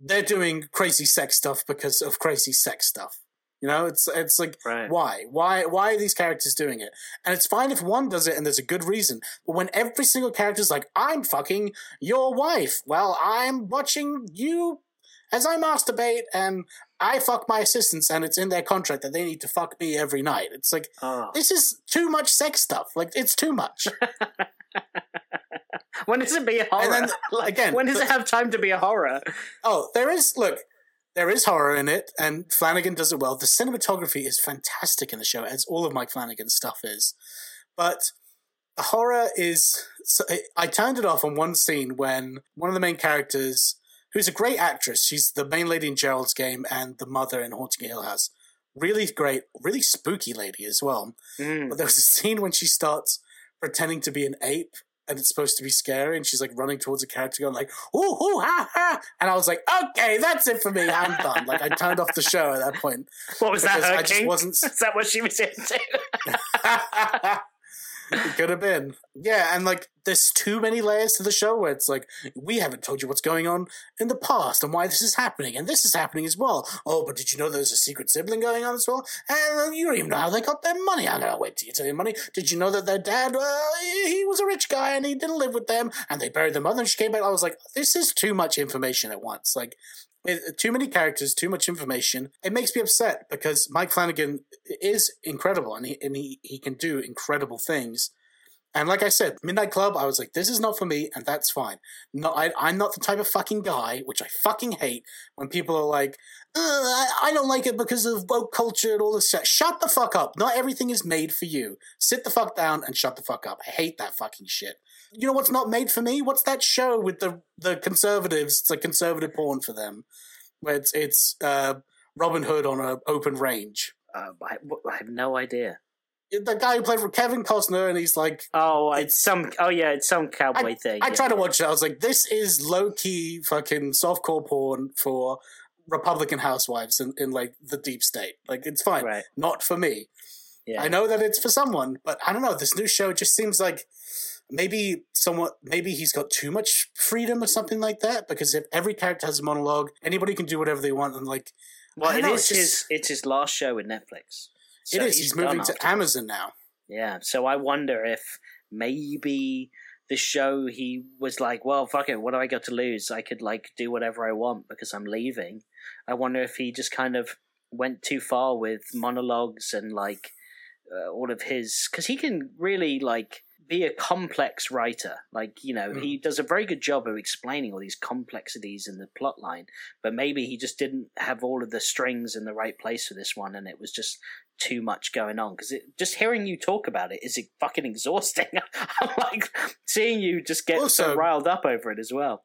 they're doing crazy sex stuff because of crazy sex stuff. You know, it's it's like Right. why why why are these characters doing it? And it's fine if one does it and there's a good reason. But when every single character's like, "I'm fucking your wife," well, I'm watching you as I masturbate and I fuck my assistants, and it's in their contract that they need to fuck me every night. It's like Oh. this is too much sex stuff. Like it's too much. [LAUGHS] When does it be a horror? then, like, again, when does but- it have time to be a horror? Oh, there is look, there is horror in it, and Flanagan does it well. The cinematography is fantastic in the show, as all of Mike Flanagan's stuff is. But the horror is. So I turned it off on one scene when one of the main characters, who's a great actress, she's the main lady in Gerald's Game and the mother in Haunting Hill House. Really great, really spooky lady as well. Mm. But there was a scene when she starts pretending to be an ape and it's supposed to be scary and she's like running towards a character going like ooh ooh ha ha and I was like okay that's it for me I'm done like I turned off the show at that point What was that? Her I just kink? wasn't- [LAUGHS] Is that what she was into? [LAUGHS] it could have been. Yeah and like there's too many layers to the show where it's like we haven't told you what's going on in the past and why this is happening and this is happening as well. Oh but did you know there's a secret sibling going on as well? And you don't even know how they got their money. I'm gonna wait till you tell your money. Did you know that their dad uh, he was a rich guy and he didn't live with them and they buried their mother and she came back? I was like this is too much information at once. Like too many characters, too much information. It makes me upset because Mike Flanagan is incredible and he and he, he can do incredible things. And like I said, Midnight Club, I was like, this is not for me, and that's fine. No, I, I'm not the type of fucking guy, which I fucking hate, when people are like, "Uh, I, I don't like it because of woke culture and all this shit. Shut the fuck up. Not everything is made for you. Sit the fuck down and shut the fuck up. I hate that fucking shit. You know what's not made for me? What's that show with the the conservatives? It's a conservative porn for them, where it's it's uh, Robin Hood on an open range. Uh, I, I have no idea. The guy who played for Kevin Costner, and he's like, Oh, it's some. Oh yeah, it's some cowboy thing. I yeah. tried to watch it. I was like, this is low key fucking softcore porn for Republican housewives in, in like the deep state. Like, it's fine. Right. Not for me. Yeah. I know that it's for someone, but I don't know. This new show just seems like maybe somewhat maybe he's got too much freedom or something like that. Because if every character has a monologue, anybody can do whatever they want, and like, Well, it know, is it's his. It's his last show with Netflix. it So is. He's, moving to Amazon now. Yeah, so I wonder if maybe the show he was like, well, fuck it, what do I got to lose? I could like do whatever I want because I'm leaving. I wonder if he just kind of went too far with monologues and like uh, all of his because he can really like be a complex writer. Like you know, he mm. does a very good job of explaining all these complexities in the plot line. But maybe he just didn't have all of the strings in the right place for this one, and it was just too much going on. Because just hearing you talk about it is fucking exhausting. [LAUGHS] I'm like seeing you just get so riled up over it as well.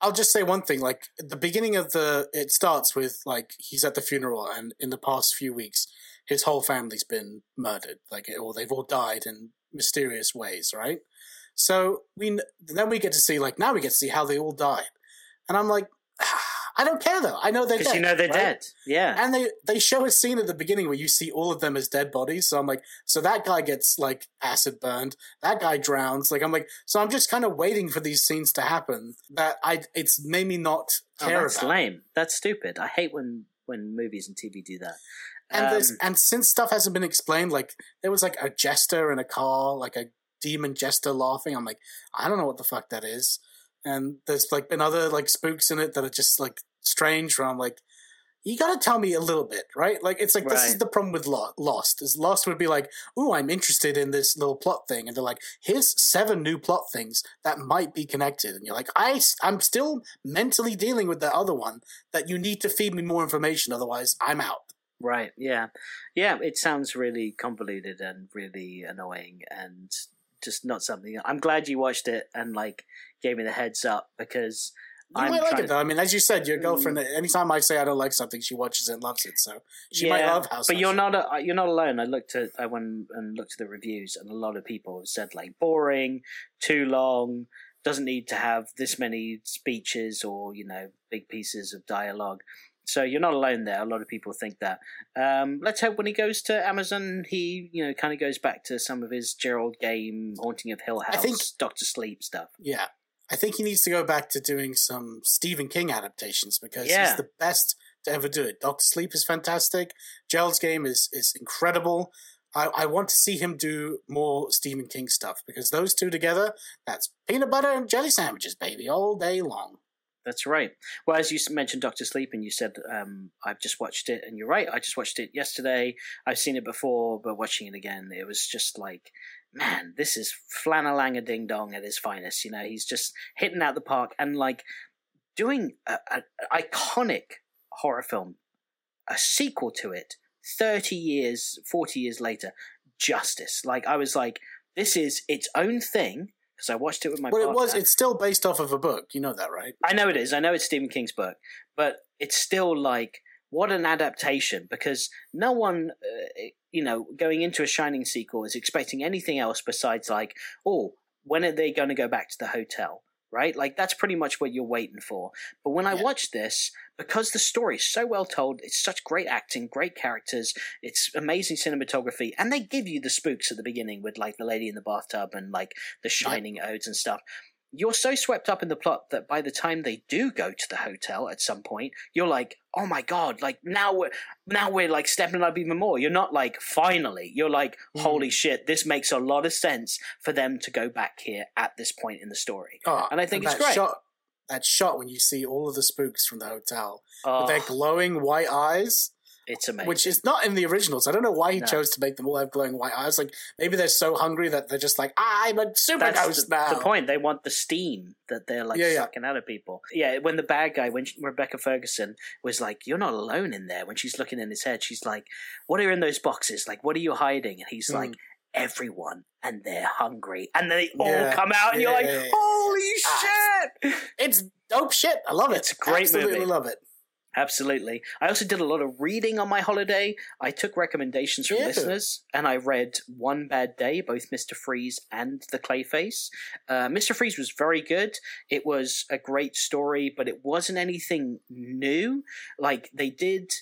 I'll just say one thing. Like the beginning of the, it starts with like he's at the funeral, and in the past few weeks, his whole family's been murdered. Like, or they've all died in mysterious ways, right? So we then we get to see like now we get to see how they all died, and I'm like, [SIGHS] I don't care though. I know they're Because dead. you know they're right? dead. Yeah. And they they show a scene at the beginning where you see all of them as dead bodies. So I'm like, so that guy gets like acid burned. That guy drowns. Like I'm like, so I'm just kind of waiting for these scenes to happen. That I it's made me not Oh, care that's about. lame. That's stupid. I hate when when movies and TV do that. And Um, and since stuff hasn't been explained, like there was like a jester in a car, like a demon jester laughing. I'm like, I don't know what the fuck that is. And there's like been other like spooks in it that are just like strange. Where I'm like, you got to tell me a little bit, right? Like it's like this is the problem with Lost. Is Lost would be like, ooh, I'm interested in this little plot thing, and they're like, here's seven new plot things that might be connected, and you're like, I I'm still mentally dealing with the other one that you need to feed me more information, otherwise I'm out. Right. Yeah. Yeah. It sounds really convoluted and really annoying and just not something. I'm glad you watched it and like gave me the heads up because You I'm might like it though. I mean, as you said, your girlfriend. Mm. Anytime I say I don't like something, she watches it and loves it. So she might love House. but you're not a, you're not alone. I looked at I went and looked at the reviews, and a lot of people have said like boring, too long, doesn't need to have this many speeches or you know big pieces of dialogue. So you're not alone there. A lot of people think that. Um, let's hope when he goes to Amazon, he you know kind of goes back to some of his Gerald Game, Haunting of Hill House, I think- Doctor Sleep stuff. Yeah, I think he needs to go back to doing some Stephen King adaptations because Yeah. he's the best to ever do it. Doctor Sleep is fantastic. Gerald's game is is incredible. I, I want to see him do more Stephen King stuff because those two together, that's peanut butter and jelly sandwiches, baby, all day long. That's right. Well, as you mentioned Doctor Sleep, and you said um, I've just watched it, and you're right. I just watched it yesterday. I've seen it before, but watching it again, it was just like, man, this is Flanalanga Ding Dong at his finest. You know, he's just hitting out the park and like doing an iconic horror film, a sequel to it, thirty years, forty years later, justice. Like I was like, this is its own thing because I watched it with my. Well, partner. it was. It's still based off of a book. You know that, right? I know it is. I know it's Stephen King's book, but it's still like what an adaptation because no one, uh, you know, going into a Shining sequel is expecting anything else besides like, oh, when are they going to go back to the hotel? Right? Like that's pretty much what you're waiting for. But when I Yeah. watched this, because the story is so well told, it's such great acting, great characters, it's amazing cinematography, and they give you the spooks at the beginning with like the lady in the bathtub and like the shining odes and stuff. You're so swept up in the plot that by the time they do go to the hotel at some point, you're like, "Oh my god!" Like now we're now we're like stepping up even more. You're not like finally. You're like, Mm. "Holy shit!" This makes a lot of sense for them to go back here at this point in the story. Oh, And I think it's that great. Shot, that shot when you see all of the spooks from the hotel Oh, with their glowing white eyes, it's amazing. which is not in the originals. I don't know why he No. chose to make them all have glowing white eyes. Like maybe they're so hungry that they're just like, I'm a super That's ghost the, now. the point. They want the steam that they're like Yeah, yeah. sucking out of people. Yeah, when the bad guy, when she, Rebecca Ferguson was like, "You're not alone in there," when she's looking in his head, she's like, "What are in those boxes? Like, what are you hiding?" And he's Mm. like, "Everyone, and they're hungry." And they all Yeah, come out, and you're yeah, like, yeah, yeah. "Holy Ah, shit!" It's dope shit. I love it. It's a great Absolutely movie. love it. Absolutely. I also did a lot of reading on my holiday. I took recommendations from Yeah. listeners and I read One Bad Day, both Mr. Freeze and The Clayface. Uh, Mr. Freeze was very good. It was a great story, but it wasn't anything new. Like, they did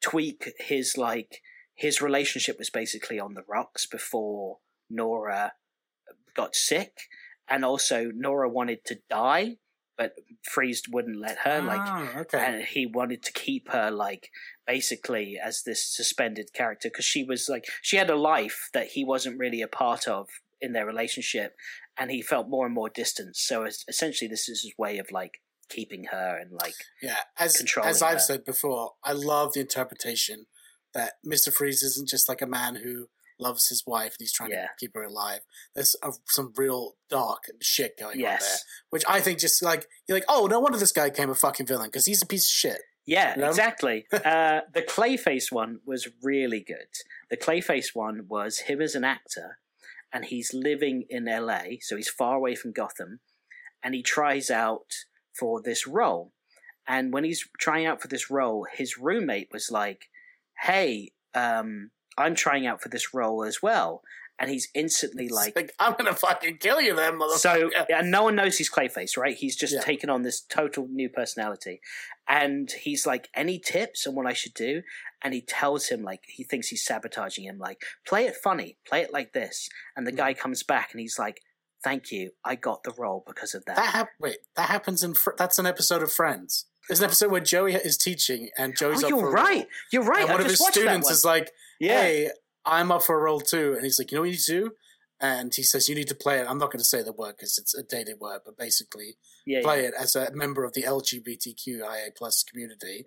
tweak his, like, his relationship was basically on the rocks before Nora got sick. And also, Nora wanted to die, but Freeze wouldn't let her. Like, Ah, okay. and he wanted to keep her like basically as this suspended character because she was like she had a life that he wasn't really a part of in their relationship and he felt more and more distant so essentially this is his way of like keeping her and like Yeah, as as I've her. said before, I love the interpretation that Mister Freeze isn't just like a man who loves his wife and he's trying Yeah. to keep her alive. There's a, some real dark shit going on there, which I think just like you're like, oh, no wonder this guy became a fucking villain because he's a piece of shit. yeah You know? exactly [LAUGHS] uh the clayface one was really good the clayface one was him as an actor and he's living in la so he's far away from gotham and he tries out for this role. And when he's trying out for this role, his roommate was like, "Hey, um, I'm trying out for this role as well." And he's instantly like, like, I'm gonna fucking kill you, then, motherfucker. so, and no one knows he's Clayface, right? He's just Yeah. taken on this total new personality. And he's like, any tips on what I should do? And he tells him, like, he thinks he's sabotaging him, like, play it funny, play it like this. And the Mm. guy comes back and he's like, thank you, I got the role because of that. that hap- wait, that happens in Fr- that's an episode of Friends. There's an episode where Joey is teaching and Joey's oh, up you're right. You're right. And I one of his students is like, yeah. hey, I'm up for a role too. And he's like, you know what you need to do? And he says, you need to play it. I'm not going to say the word because it's a dated word, but basically yeah, play yeah. it as a member of the LGBTQIA plus community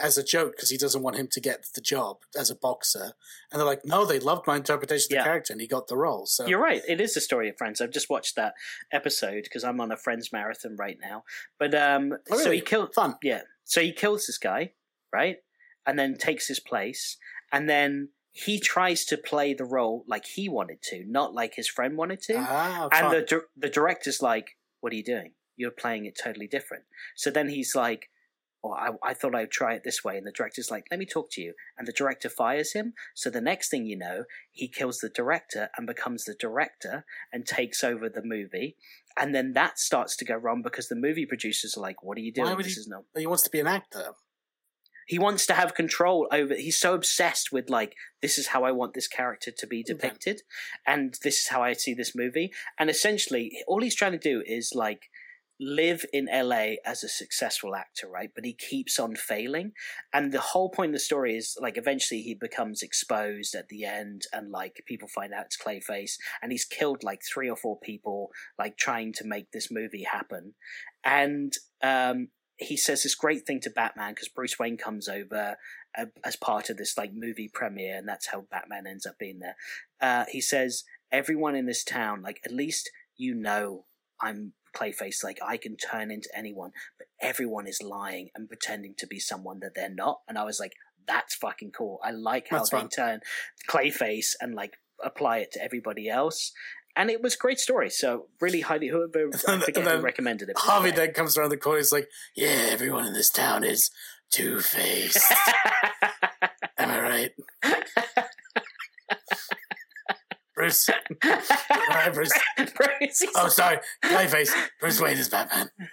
as a joke because he doesn't want him to get the job as a boxer. And they're like, no, they loved my interpretation of Yeah. the character and he got the role. So You're right. It is the story of Friends. I've just watched that episode because I'm on a Friends marathon right now. But um, Oh, so he killed. fun. Yeah. So he kills this guy, right? And then takes his place. And then he tries to play the role like he wanted to, not like his friend wanted to. Ah, and fun. the the director's like, "What are you doing? You're playing it totally different." So then he's like, "Well, I, I thought I'd try it this way." And the director's like, "Let me talk to you." And the director fires him. So the next thing you know, he kills the director and becomes the director and takes over the movie. And then that starts to go wrong because the movie producers are like, "What are you doing? This he- is not." he wants to be an actor. He wants to have control over. He's so obsessed with like this is how I want this character to be depicted, and this is how I see this movie. And essentially, all he's trying to do is like live in LA as a successful actor, right? But he keeps on failing. And the whole point of the story is like eventually he becomes exposed at the end and like people find out it's Clayface and he's killed like three or four people like trying to make this movie happen. And um he says this great thing to Batman because Bruce Wayne comes over uh, as part of this like movie premiere, and that's how Batman ends up being there. Uh, he says, "Everyone in this town, like at least you know I'm Clayface. Like I can turn into anyone, but everyone is lying and pretending to be someone that they're not." And I was like, "That's fucking cool. I like how That's they fun. turn Clayface and like." apply it to everybody else and it was a great story so really highly whoever [LAUGHS] i forget who then recommended it Harvey. Dent comes around the corner. He's like, "Yeah, everyone in this town is Two Face. [LAUGHS] Am I right, [LAUGHS] Bruce? Right, Bruce. Bruce, Oh, sorry, Clayface. Bruce Wayne is Batman. [LAUGHS]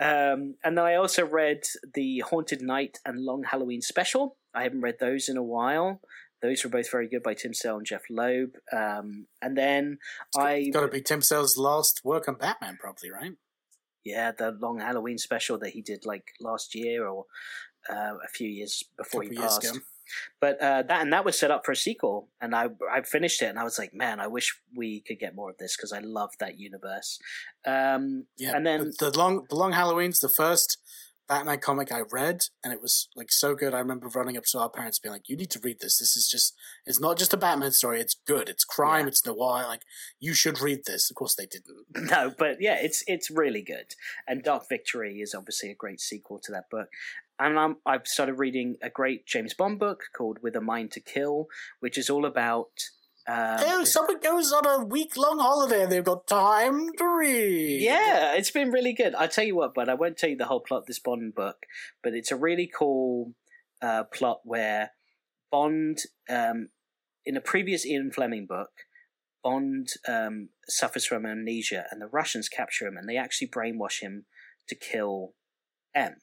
um, and then I also read the Haunted Knight and Long Halloween special. I haven't read those in a while. Those were both very good by Tim Sale and Jeph Loeb. Um, and then I, Got to be Tim Sale's last work on Batman, probably, right? yeah, the Long Halloween special that he did like last year or uh, a few years before he passed. But uh, that and that was set up for a sequel, and I I finished it, and I was like, man, I wish we could get more of this because I love that universe. Um, Yeah, and then the, long, the long Halloween's the first Batman comic I read, and it was like so good. I remember running up to our parents, being like, "You need to read this. This is just, it's not just a Batman story. It's good. It's crime. It's noir. Like you should read this." Of course, they didn't. [LAUGHS] no, but yeah, it's it's really good. And Dark Victory is obviously a great sequel to that book. And I'm, I've started reading a great James Bond book called With a Mind to Kill, which is all about. Um, oh, someone goes on a week long holiday and they've got time to read. Yeah, it's been really good. I'll tell you what, but I won't tell you the whole plot of this Bond book, but it's a really cool uh, plot where Bond, um, in a previous Ian Fleming book, Bond um, suffers from amnesia, and the Russians capture him, and they actually brainwash him to kill M.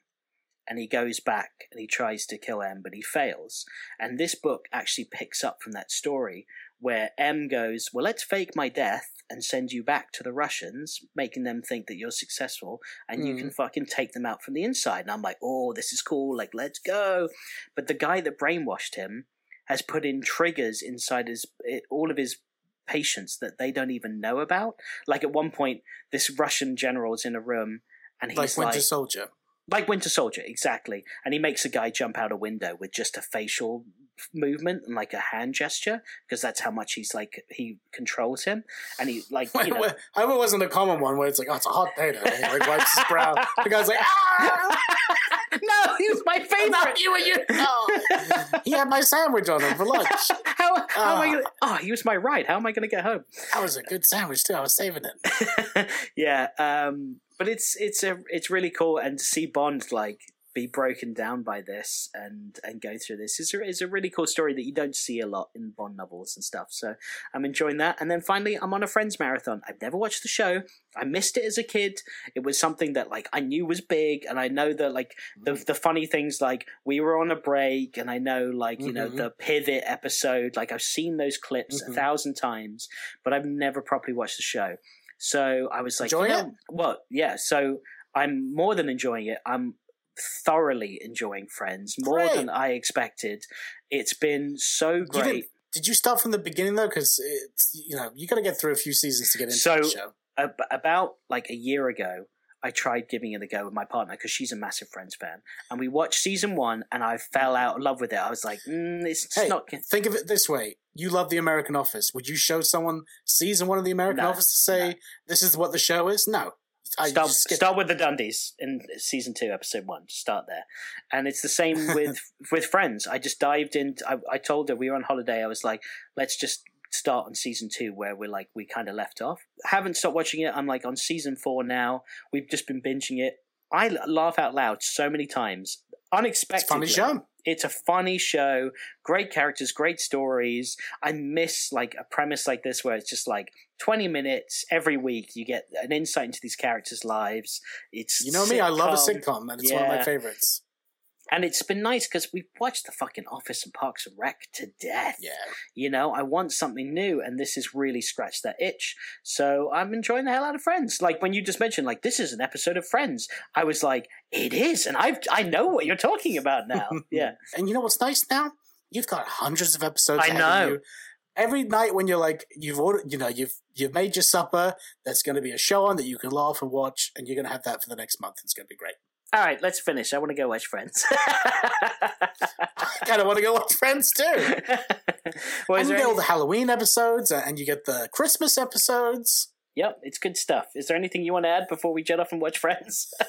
And he goes back and he tries to kill M, but he fails. And this book actually [LAUGHS] picks up from that story where M goes, Well, let's fake my death and send you back to the Russians, making them think that you're successful and you Mm. can fucking take them out from the inside. And I'm like, Oh, this is cool. Like, let's go. But the guy that brainwashed him has put in triggers inside his eh, all of his patients that they don't even know about. Like at one point, this Russian general is in a room and he's like like, Winter Soldier. Like Winter Soldier, exactly. And he makes a guy jump out a window with just a facial movement and like a hand gesture because that's how much he's like he controls him. And he like you know, I hope it wasn't a common one where it's like, "Oh, it's a hot day today." He like wipes his brow. The guy's like, "Ah!" [LAUGHS] no, he was my favorite. Not you and you. [LAUGHS] Oh. he had my sandwich on him for lunch. [LAUGHS] how, how am I Ah. gonna, oh, he was my ride. How am I going to get home? That was a good sandwich too. I was saving it. [LAUGHS] yeah, um, but it's it's a it's really cool, and to see Bond like be broken down by this and and go through this is a, is a really cool story that you don't see a lot in Bond novels and stuff. So I'm enjoying that. And then finally, I'm on a Friends marathon. I've never watched the show. I missed it as a kid. It was something that like I knew was big, and I know that like the the funny things like we were on a break, and I know like you know Mhm. the pivot episode. Like I've seen those clips Mhm. a thousand times, but I've never properly watched the show. So I was like, you it? well, yeah. So I'm more than enjoying it. I'm thoroughly enjoying Friends more Great. than I expected. It's been so great. Did you start from the beginning though? Because you know you got to get through a few seasons to get into So- the show. Ab- about like a year ago, I tried giving it a go with my partner because she's a massive Friends fan, and we watched season one, and I fell out of love with it. I was like, mm, it's just Hey, not. think of it this way: you love the American Office. Would you show someone season one of the American No, Office to say this is what the show is? No. I Start, just start with the Dundies in season two, episode one. Start there, and it's the same [LAUGHS] with with Friends. I just dived in. I, I told her we were on holiday. I was like, let's just start on season two where we're like we kind of left off. Haven't stopped watching it. I'm like on season four now. We've just been binging it. I laugh out loud so many times. It's a funny show. it's a funny show great characters great stories i miss like a premise like this where it's just like 20 minutes every week you get an insight into these characters lives it's You know me, I love a sitcom. sitcom, and it's one of my favorites. And it's been nice because we've watched the fucking Office and Parks and Rec to death. Yeah. You know, I want something new, and this has really scratched that itch. So I'm enjoying the hell out of Friends. Like when you just mentioned, like this is an episode of Friends, I was like, it is, and I I know what you're talking about [LAUGHS] now. yeah. And you know what's nice now? You've got hundreds of episodes. I know. Every night when you're like you've ordered, you know, you've you've made your supper. There's going to be a show on that you can laugh and watch, and you're going to have that for the next month. It's going to be great. All right, let's finish. I want to go watch Friends. [LAUGHS] I kind of want to go watch Friends too. [LAUGHS] well, and you get all the Halloween episodes, and you get the Christmas episodes. Yep, it's good stuff. Is there anything you want to add before we jet off and watch Friends? [LAUGHS]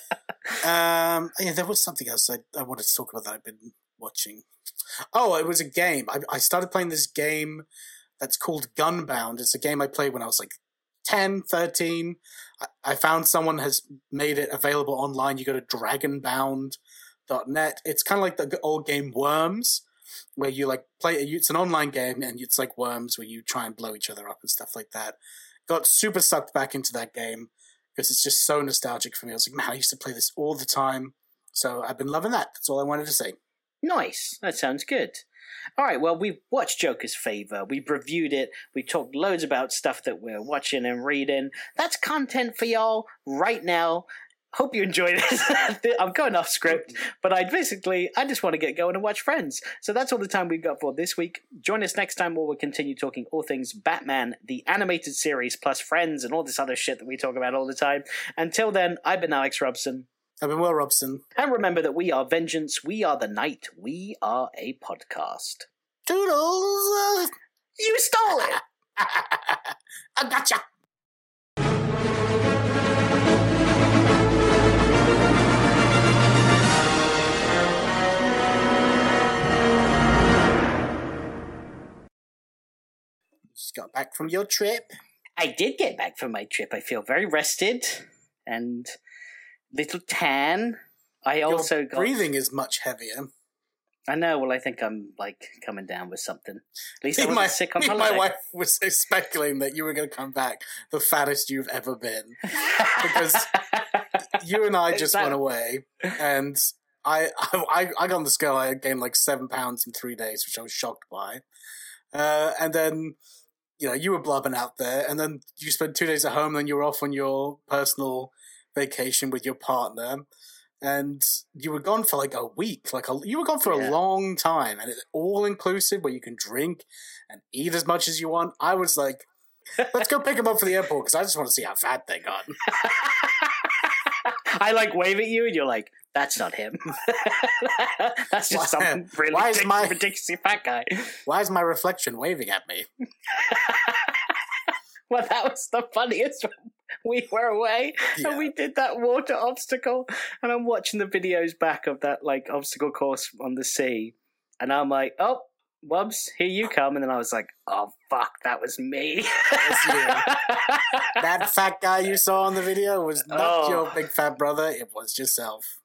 Um, yeah, there was something else I, I wanted to talk about that I've been watching. Oh, it was a game. I, I started playing this game that's called Gunbound. It's a game I played when I was like 10, 13. I, I found someone has made it available online. You go to dragonbound.net. It's kind of like the old game Worms, where you like play, it's an online game and it's like Worms where you try and blow each other up and stuff like that. Got super sucked back into that game because it's just so nostalgic for me. I was like, man, I used to play this all the time. So I've been loving that. That's all I wanted to say. Nice. That sounds good. All right. Well, we've watched Joker's Favor. We've reviewed it. We talked loads about stuff that we're watching and reading. That's content for y'all right now. Hope you enjoyed it. [LAUGHS] I'm going off script, but I basically I just want to get going and watch Friends. So that's all the time we've got for this week. Join us next time where we'll continue talking all things Batman, the animated series, plus Friends and all this other shit that we talk about all the time. Until then, I've been Alex Robson. I've been Will Robson. And remember that we are vengeance, we are the night, we are a podcast. Toodles! You stole it! [LAUGHS] I gotcha! Just got back from your trip. I did get back from my trip. I feel very rested and little tan. I also your got breathing is much heavier. I know. Well, I think I'm like coming down with something. At least I Me wasn't my, sick on holiday. my wife was speculating that you were going to come back the fattest you've ever been because [LAUGHS] you and I just that- went away, and I, I I got on the scale. I gained like seven pounds in three days, which I was shocked by. Uh, and then you know you were blubbing out there, and then you spent two days at home, and then you were off on your personal vacation with your partner. And you were gone for like a week, like a, you were gone for Yeah. a long time, and it's all inclusive where you can drink and eat as much as you want. I was like, let's go pick him up for the airport because I just want to see how fat they got. [LAUGHS] I like wave at you, and you're like, "That's not him. [LAUGHS] That's just Why- some [LAUGHS] really why is my- ridiculously fat guy." Why is my reflection waving at me? [LAUGHS] Well, that was the funniest. We were away Yeah. and we did that water obstacle, and I'm watching the videos back of that like obstacle course on the sea, and I'm like, "Oh, Wubs, here you come!" And then I was like, "Oh fuck, that was me." That fat guy you saw on the video was not Oh. your big fat brother, it was yourself.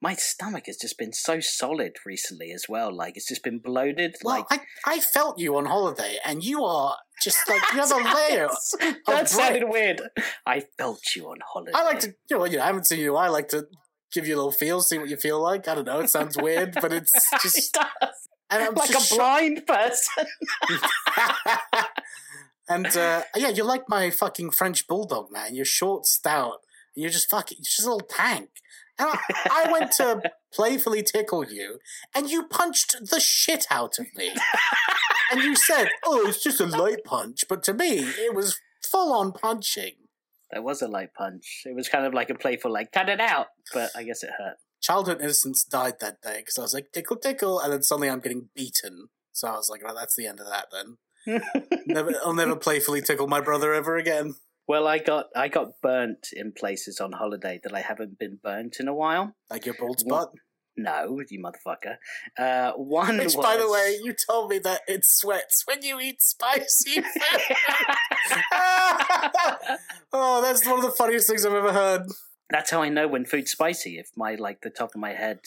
My stomach has just been so solid recently as well. Like it's just been bloated. Well, like I, I felt you on holiday, and you are just like, you have a layer. [LAUGHS] that sounded weird. I felt you on holiday. I like to, you know, you know, I haven't seen you. I like to give you a little feel, see what you feel like. I don't know. It sounds weird, but it's [LAUGHS] It just. does. And I'm like a just blind person. [LAUGHS] and uh, yeah, you're like my fucking French bulldog, man. You're short, stout. You're just fucking, you're just a little tank. And I, I went to playfully tickle you, and you punched the shit out of me. and you said, "Oh, it's just a light punch," but to me, it was full on punching. That was a light punch. It was kind of like a playful, like cut it out, but I guess it hurt. Childhood innocence died that day because I was like, "Tickle, tickle," and then suddenly I'm getting beaten. So I was like, "Well, that's the end of that then." [LAUGHS] never, I'll never playfully tickle my brother ever again. Well, I got I got burnt in places on holiday that I haven't been burnt in a while. Like your bald spot. No, you motherfucker. Uh, one Which, was... by the way, you told me that it sweats when you eat spicy food. [LAUGHS] [LAUGHS] oh, that's one of the funniest things I've ever heard. That's how I know when food's spicy. If my like the top of my head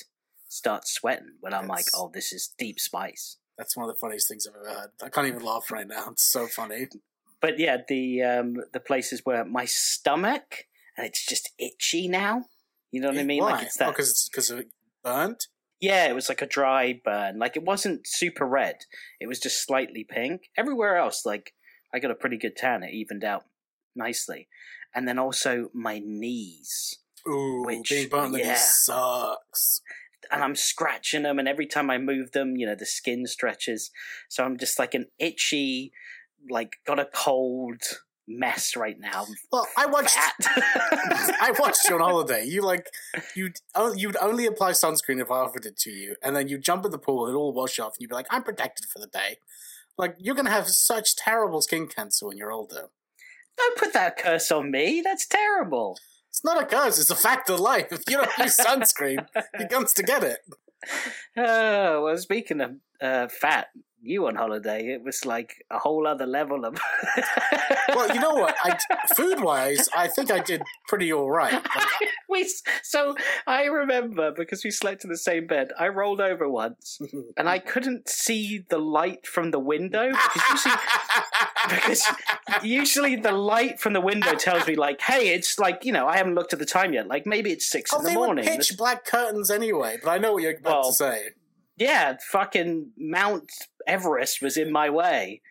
starts sweating when I'm like, oh, this is deep spice. That's one of the funniest things I've ever heard. I can't even laugh right now. It's so funny. But yeah, the um the places where my stomach and it's just itchy now. You know what I mean? Why? Like it's that. because it's because it burnt. Yeah, it was like a dry burn. Like it wasn't super red. It was just slightly pink. Everywhere else, like I got a pretty good tan. It evened out nicely. And then also my knees. Ooh, Which- being burnt yeah. sucks. and I'm scratching them, and every time I move them, you know, the skin stretches. So I'm just like an itchy, like got a cold mess right now. Well, I watched. [LAUGHS] [LAUGHS] I watched you on holiday. You like you'd oh, you'd only apply sunscreen if I offered it to you, and then you jump in the pool and it all wash off, and you'd be like, "I'm protected for the day." Like you're gonna have such terrible skin cancer when you're older. Don't put that curse on me. That's terrible. It's not a curse; it's a fact of life. If you don't use sunscreen, you're going to get it. [LAUGHS] Oh, well, speaking of uh, fat, you on holiday, it was like a whole other level of. [LAUGHS] Well, you know what? I food wise, I think I did pretty all right. [LAUGHS] Like, we so I remember because we slept in the same bed. I rolled over once [LAUGHS] and I couldn't see the light from the window because usually, because usually the light from the window tells me like, hey, it's like you know I haven't looked at the time yet. Like maybe it's six oh, in the they morning. pitch black curtains anyway. But I know what you're about Well, to say. Yeah, fucking Mount Everest was in my way.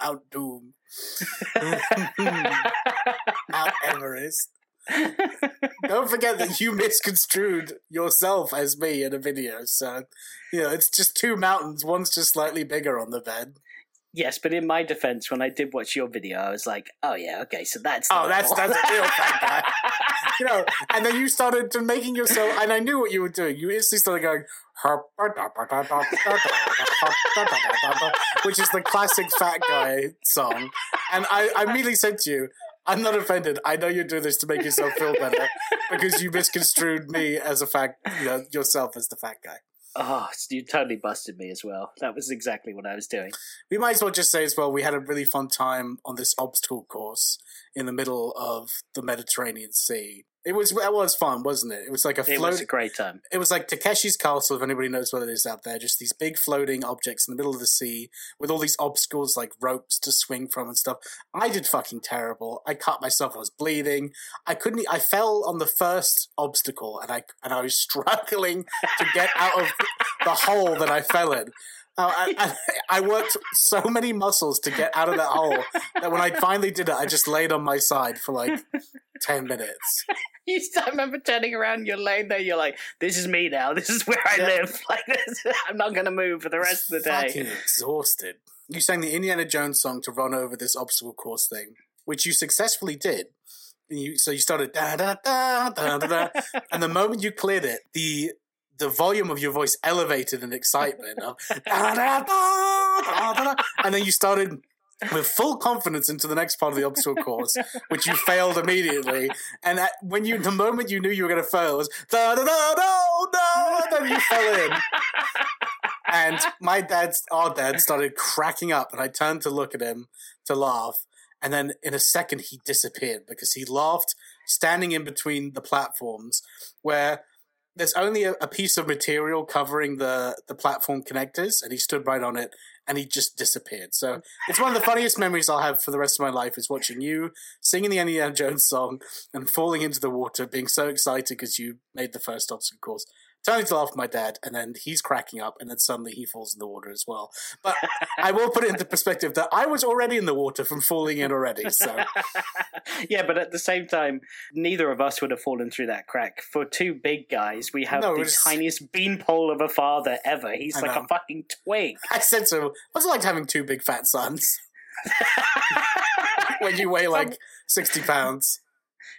Mount Doom, [LAUGHS] Mount Everest. Don't forget that you misconstrued yourself as me in a video. So, you know, it's just two mountains. One's just slightly bigger on the bed. Yes, but in my defense, when I did watch your video, I was like, oh yeah, okay, so that's Oh, that's level. that's a real fat guy. [LAUGHS] You know, and then you started to making yourself, and I knew what you were doing. You instantly started going, which is the classic fat guy song. And I, I immediately said to you, I'm not offended. I know you're doing this to make yourself feel better because you misconstrued me as a fat, you know, yourself as the fat guy. Oh, you totally busted me as well. That was exactly what I was doing. We might as well just say as well, we had a really fun time on this obstacle course in the middle of the Mediterranean Sea. It was it was fun, wasn't it? It was like a It float. was a great time. it was like Takeshi's Castle, if anybody knows what it is out there. Just these big floating objects in the middle of the sea with all these obstacles like ropes to swing from and stuff. I did fucking terrible. I cut myself. I was bleeding. I couldn't. I fell on the first obstacle, and I and I was [LAUGHS] struggling to get out of the hole that I fell in. Uh, I, I, I worked so many muscles to get out of that hole that when I finally did it, I just laid on my side for like ten minutes. [LAUGHS] You still remember turning around, you're laying there, you're like, this is me now, this is where I Yeah. live. [LAUGHS] Like this, I'm not gonna move for the rest of the day. Fucking exhausted. You sang the Indiana Jones song to run over this obstacle course thing, which you successfully did. And you, so you started da da da da da da, [LAUGHS] and the moment you cleared it, the the volume of your voice elevated in excitement, of, da, da, da, da, da, da, and then you started with full confidence into the next part of the obstacle course, which you failed immediately. And at, when you, the moment you knew you were going to fail, was da da da no, and then you fell in and my dad, our dad, started cracking up, and I turned to look at him to laugh, and then in a second he disappeared because he laughed standing in between the platforms where there's only a, a piece of material covering the the platform connectors, and he stood right on it, and he just disappeared. So it's one of the funniest memories I'll have for the rest of my life is watching you singing the Indiana Jones song and falling into the water, being so excited because you made the first obstacle course turning to laugh at my dad, and then he's cracking up, and then suddenly he falls in the water as well. But I will put it into perspective that I was already in the water from falling in already. So [LAUGHS] yeah, but at the same time, neither of us would have fallen through that crack. For two big guys, we have No, the it's- tiniest beanpole of a father ever. He's I like know. a fucking twig. I said so. What's it like having two big fat sons [LAUGHS] when you weigh um, like sixty pounds?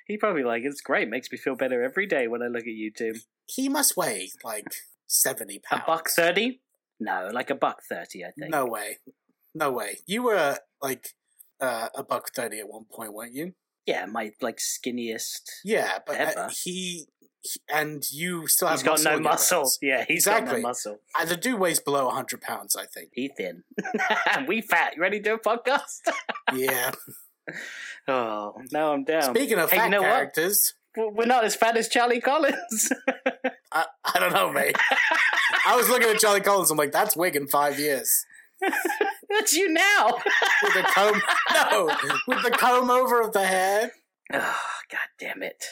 He probably like it's great. Makes me feel better every day when I look at you two. He must weigh like seventy pounds. A buck thirty? No, like a buck thirty. I think. No way, no way. You were like uh, a buck thirty at one point, weren't you? Yeah, my like skinniest. Yeah, but uh, he, he and you still have He's got no muscle. [LAUGHS] Yeah, he's got no muscle. Uh, the dude weighs below hundred pounds, I think. He thin. [LAUGHS] we fat. You ready to do a podcast? [LAUGHS] Yeah. oh, now I'm down. Speaking of Hey, fat you know characters, Well, We're not as fat as Charlie Collins. [LAUGHS] I, I don't know, mate. [LAUGHS] I was looking at Charlie Collins. I'm like, that's wig in five years That's you now. with the comb. [LAUGHS] no, with the comb over of the head. oh, God damn it.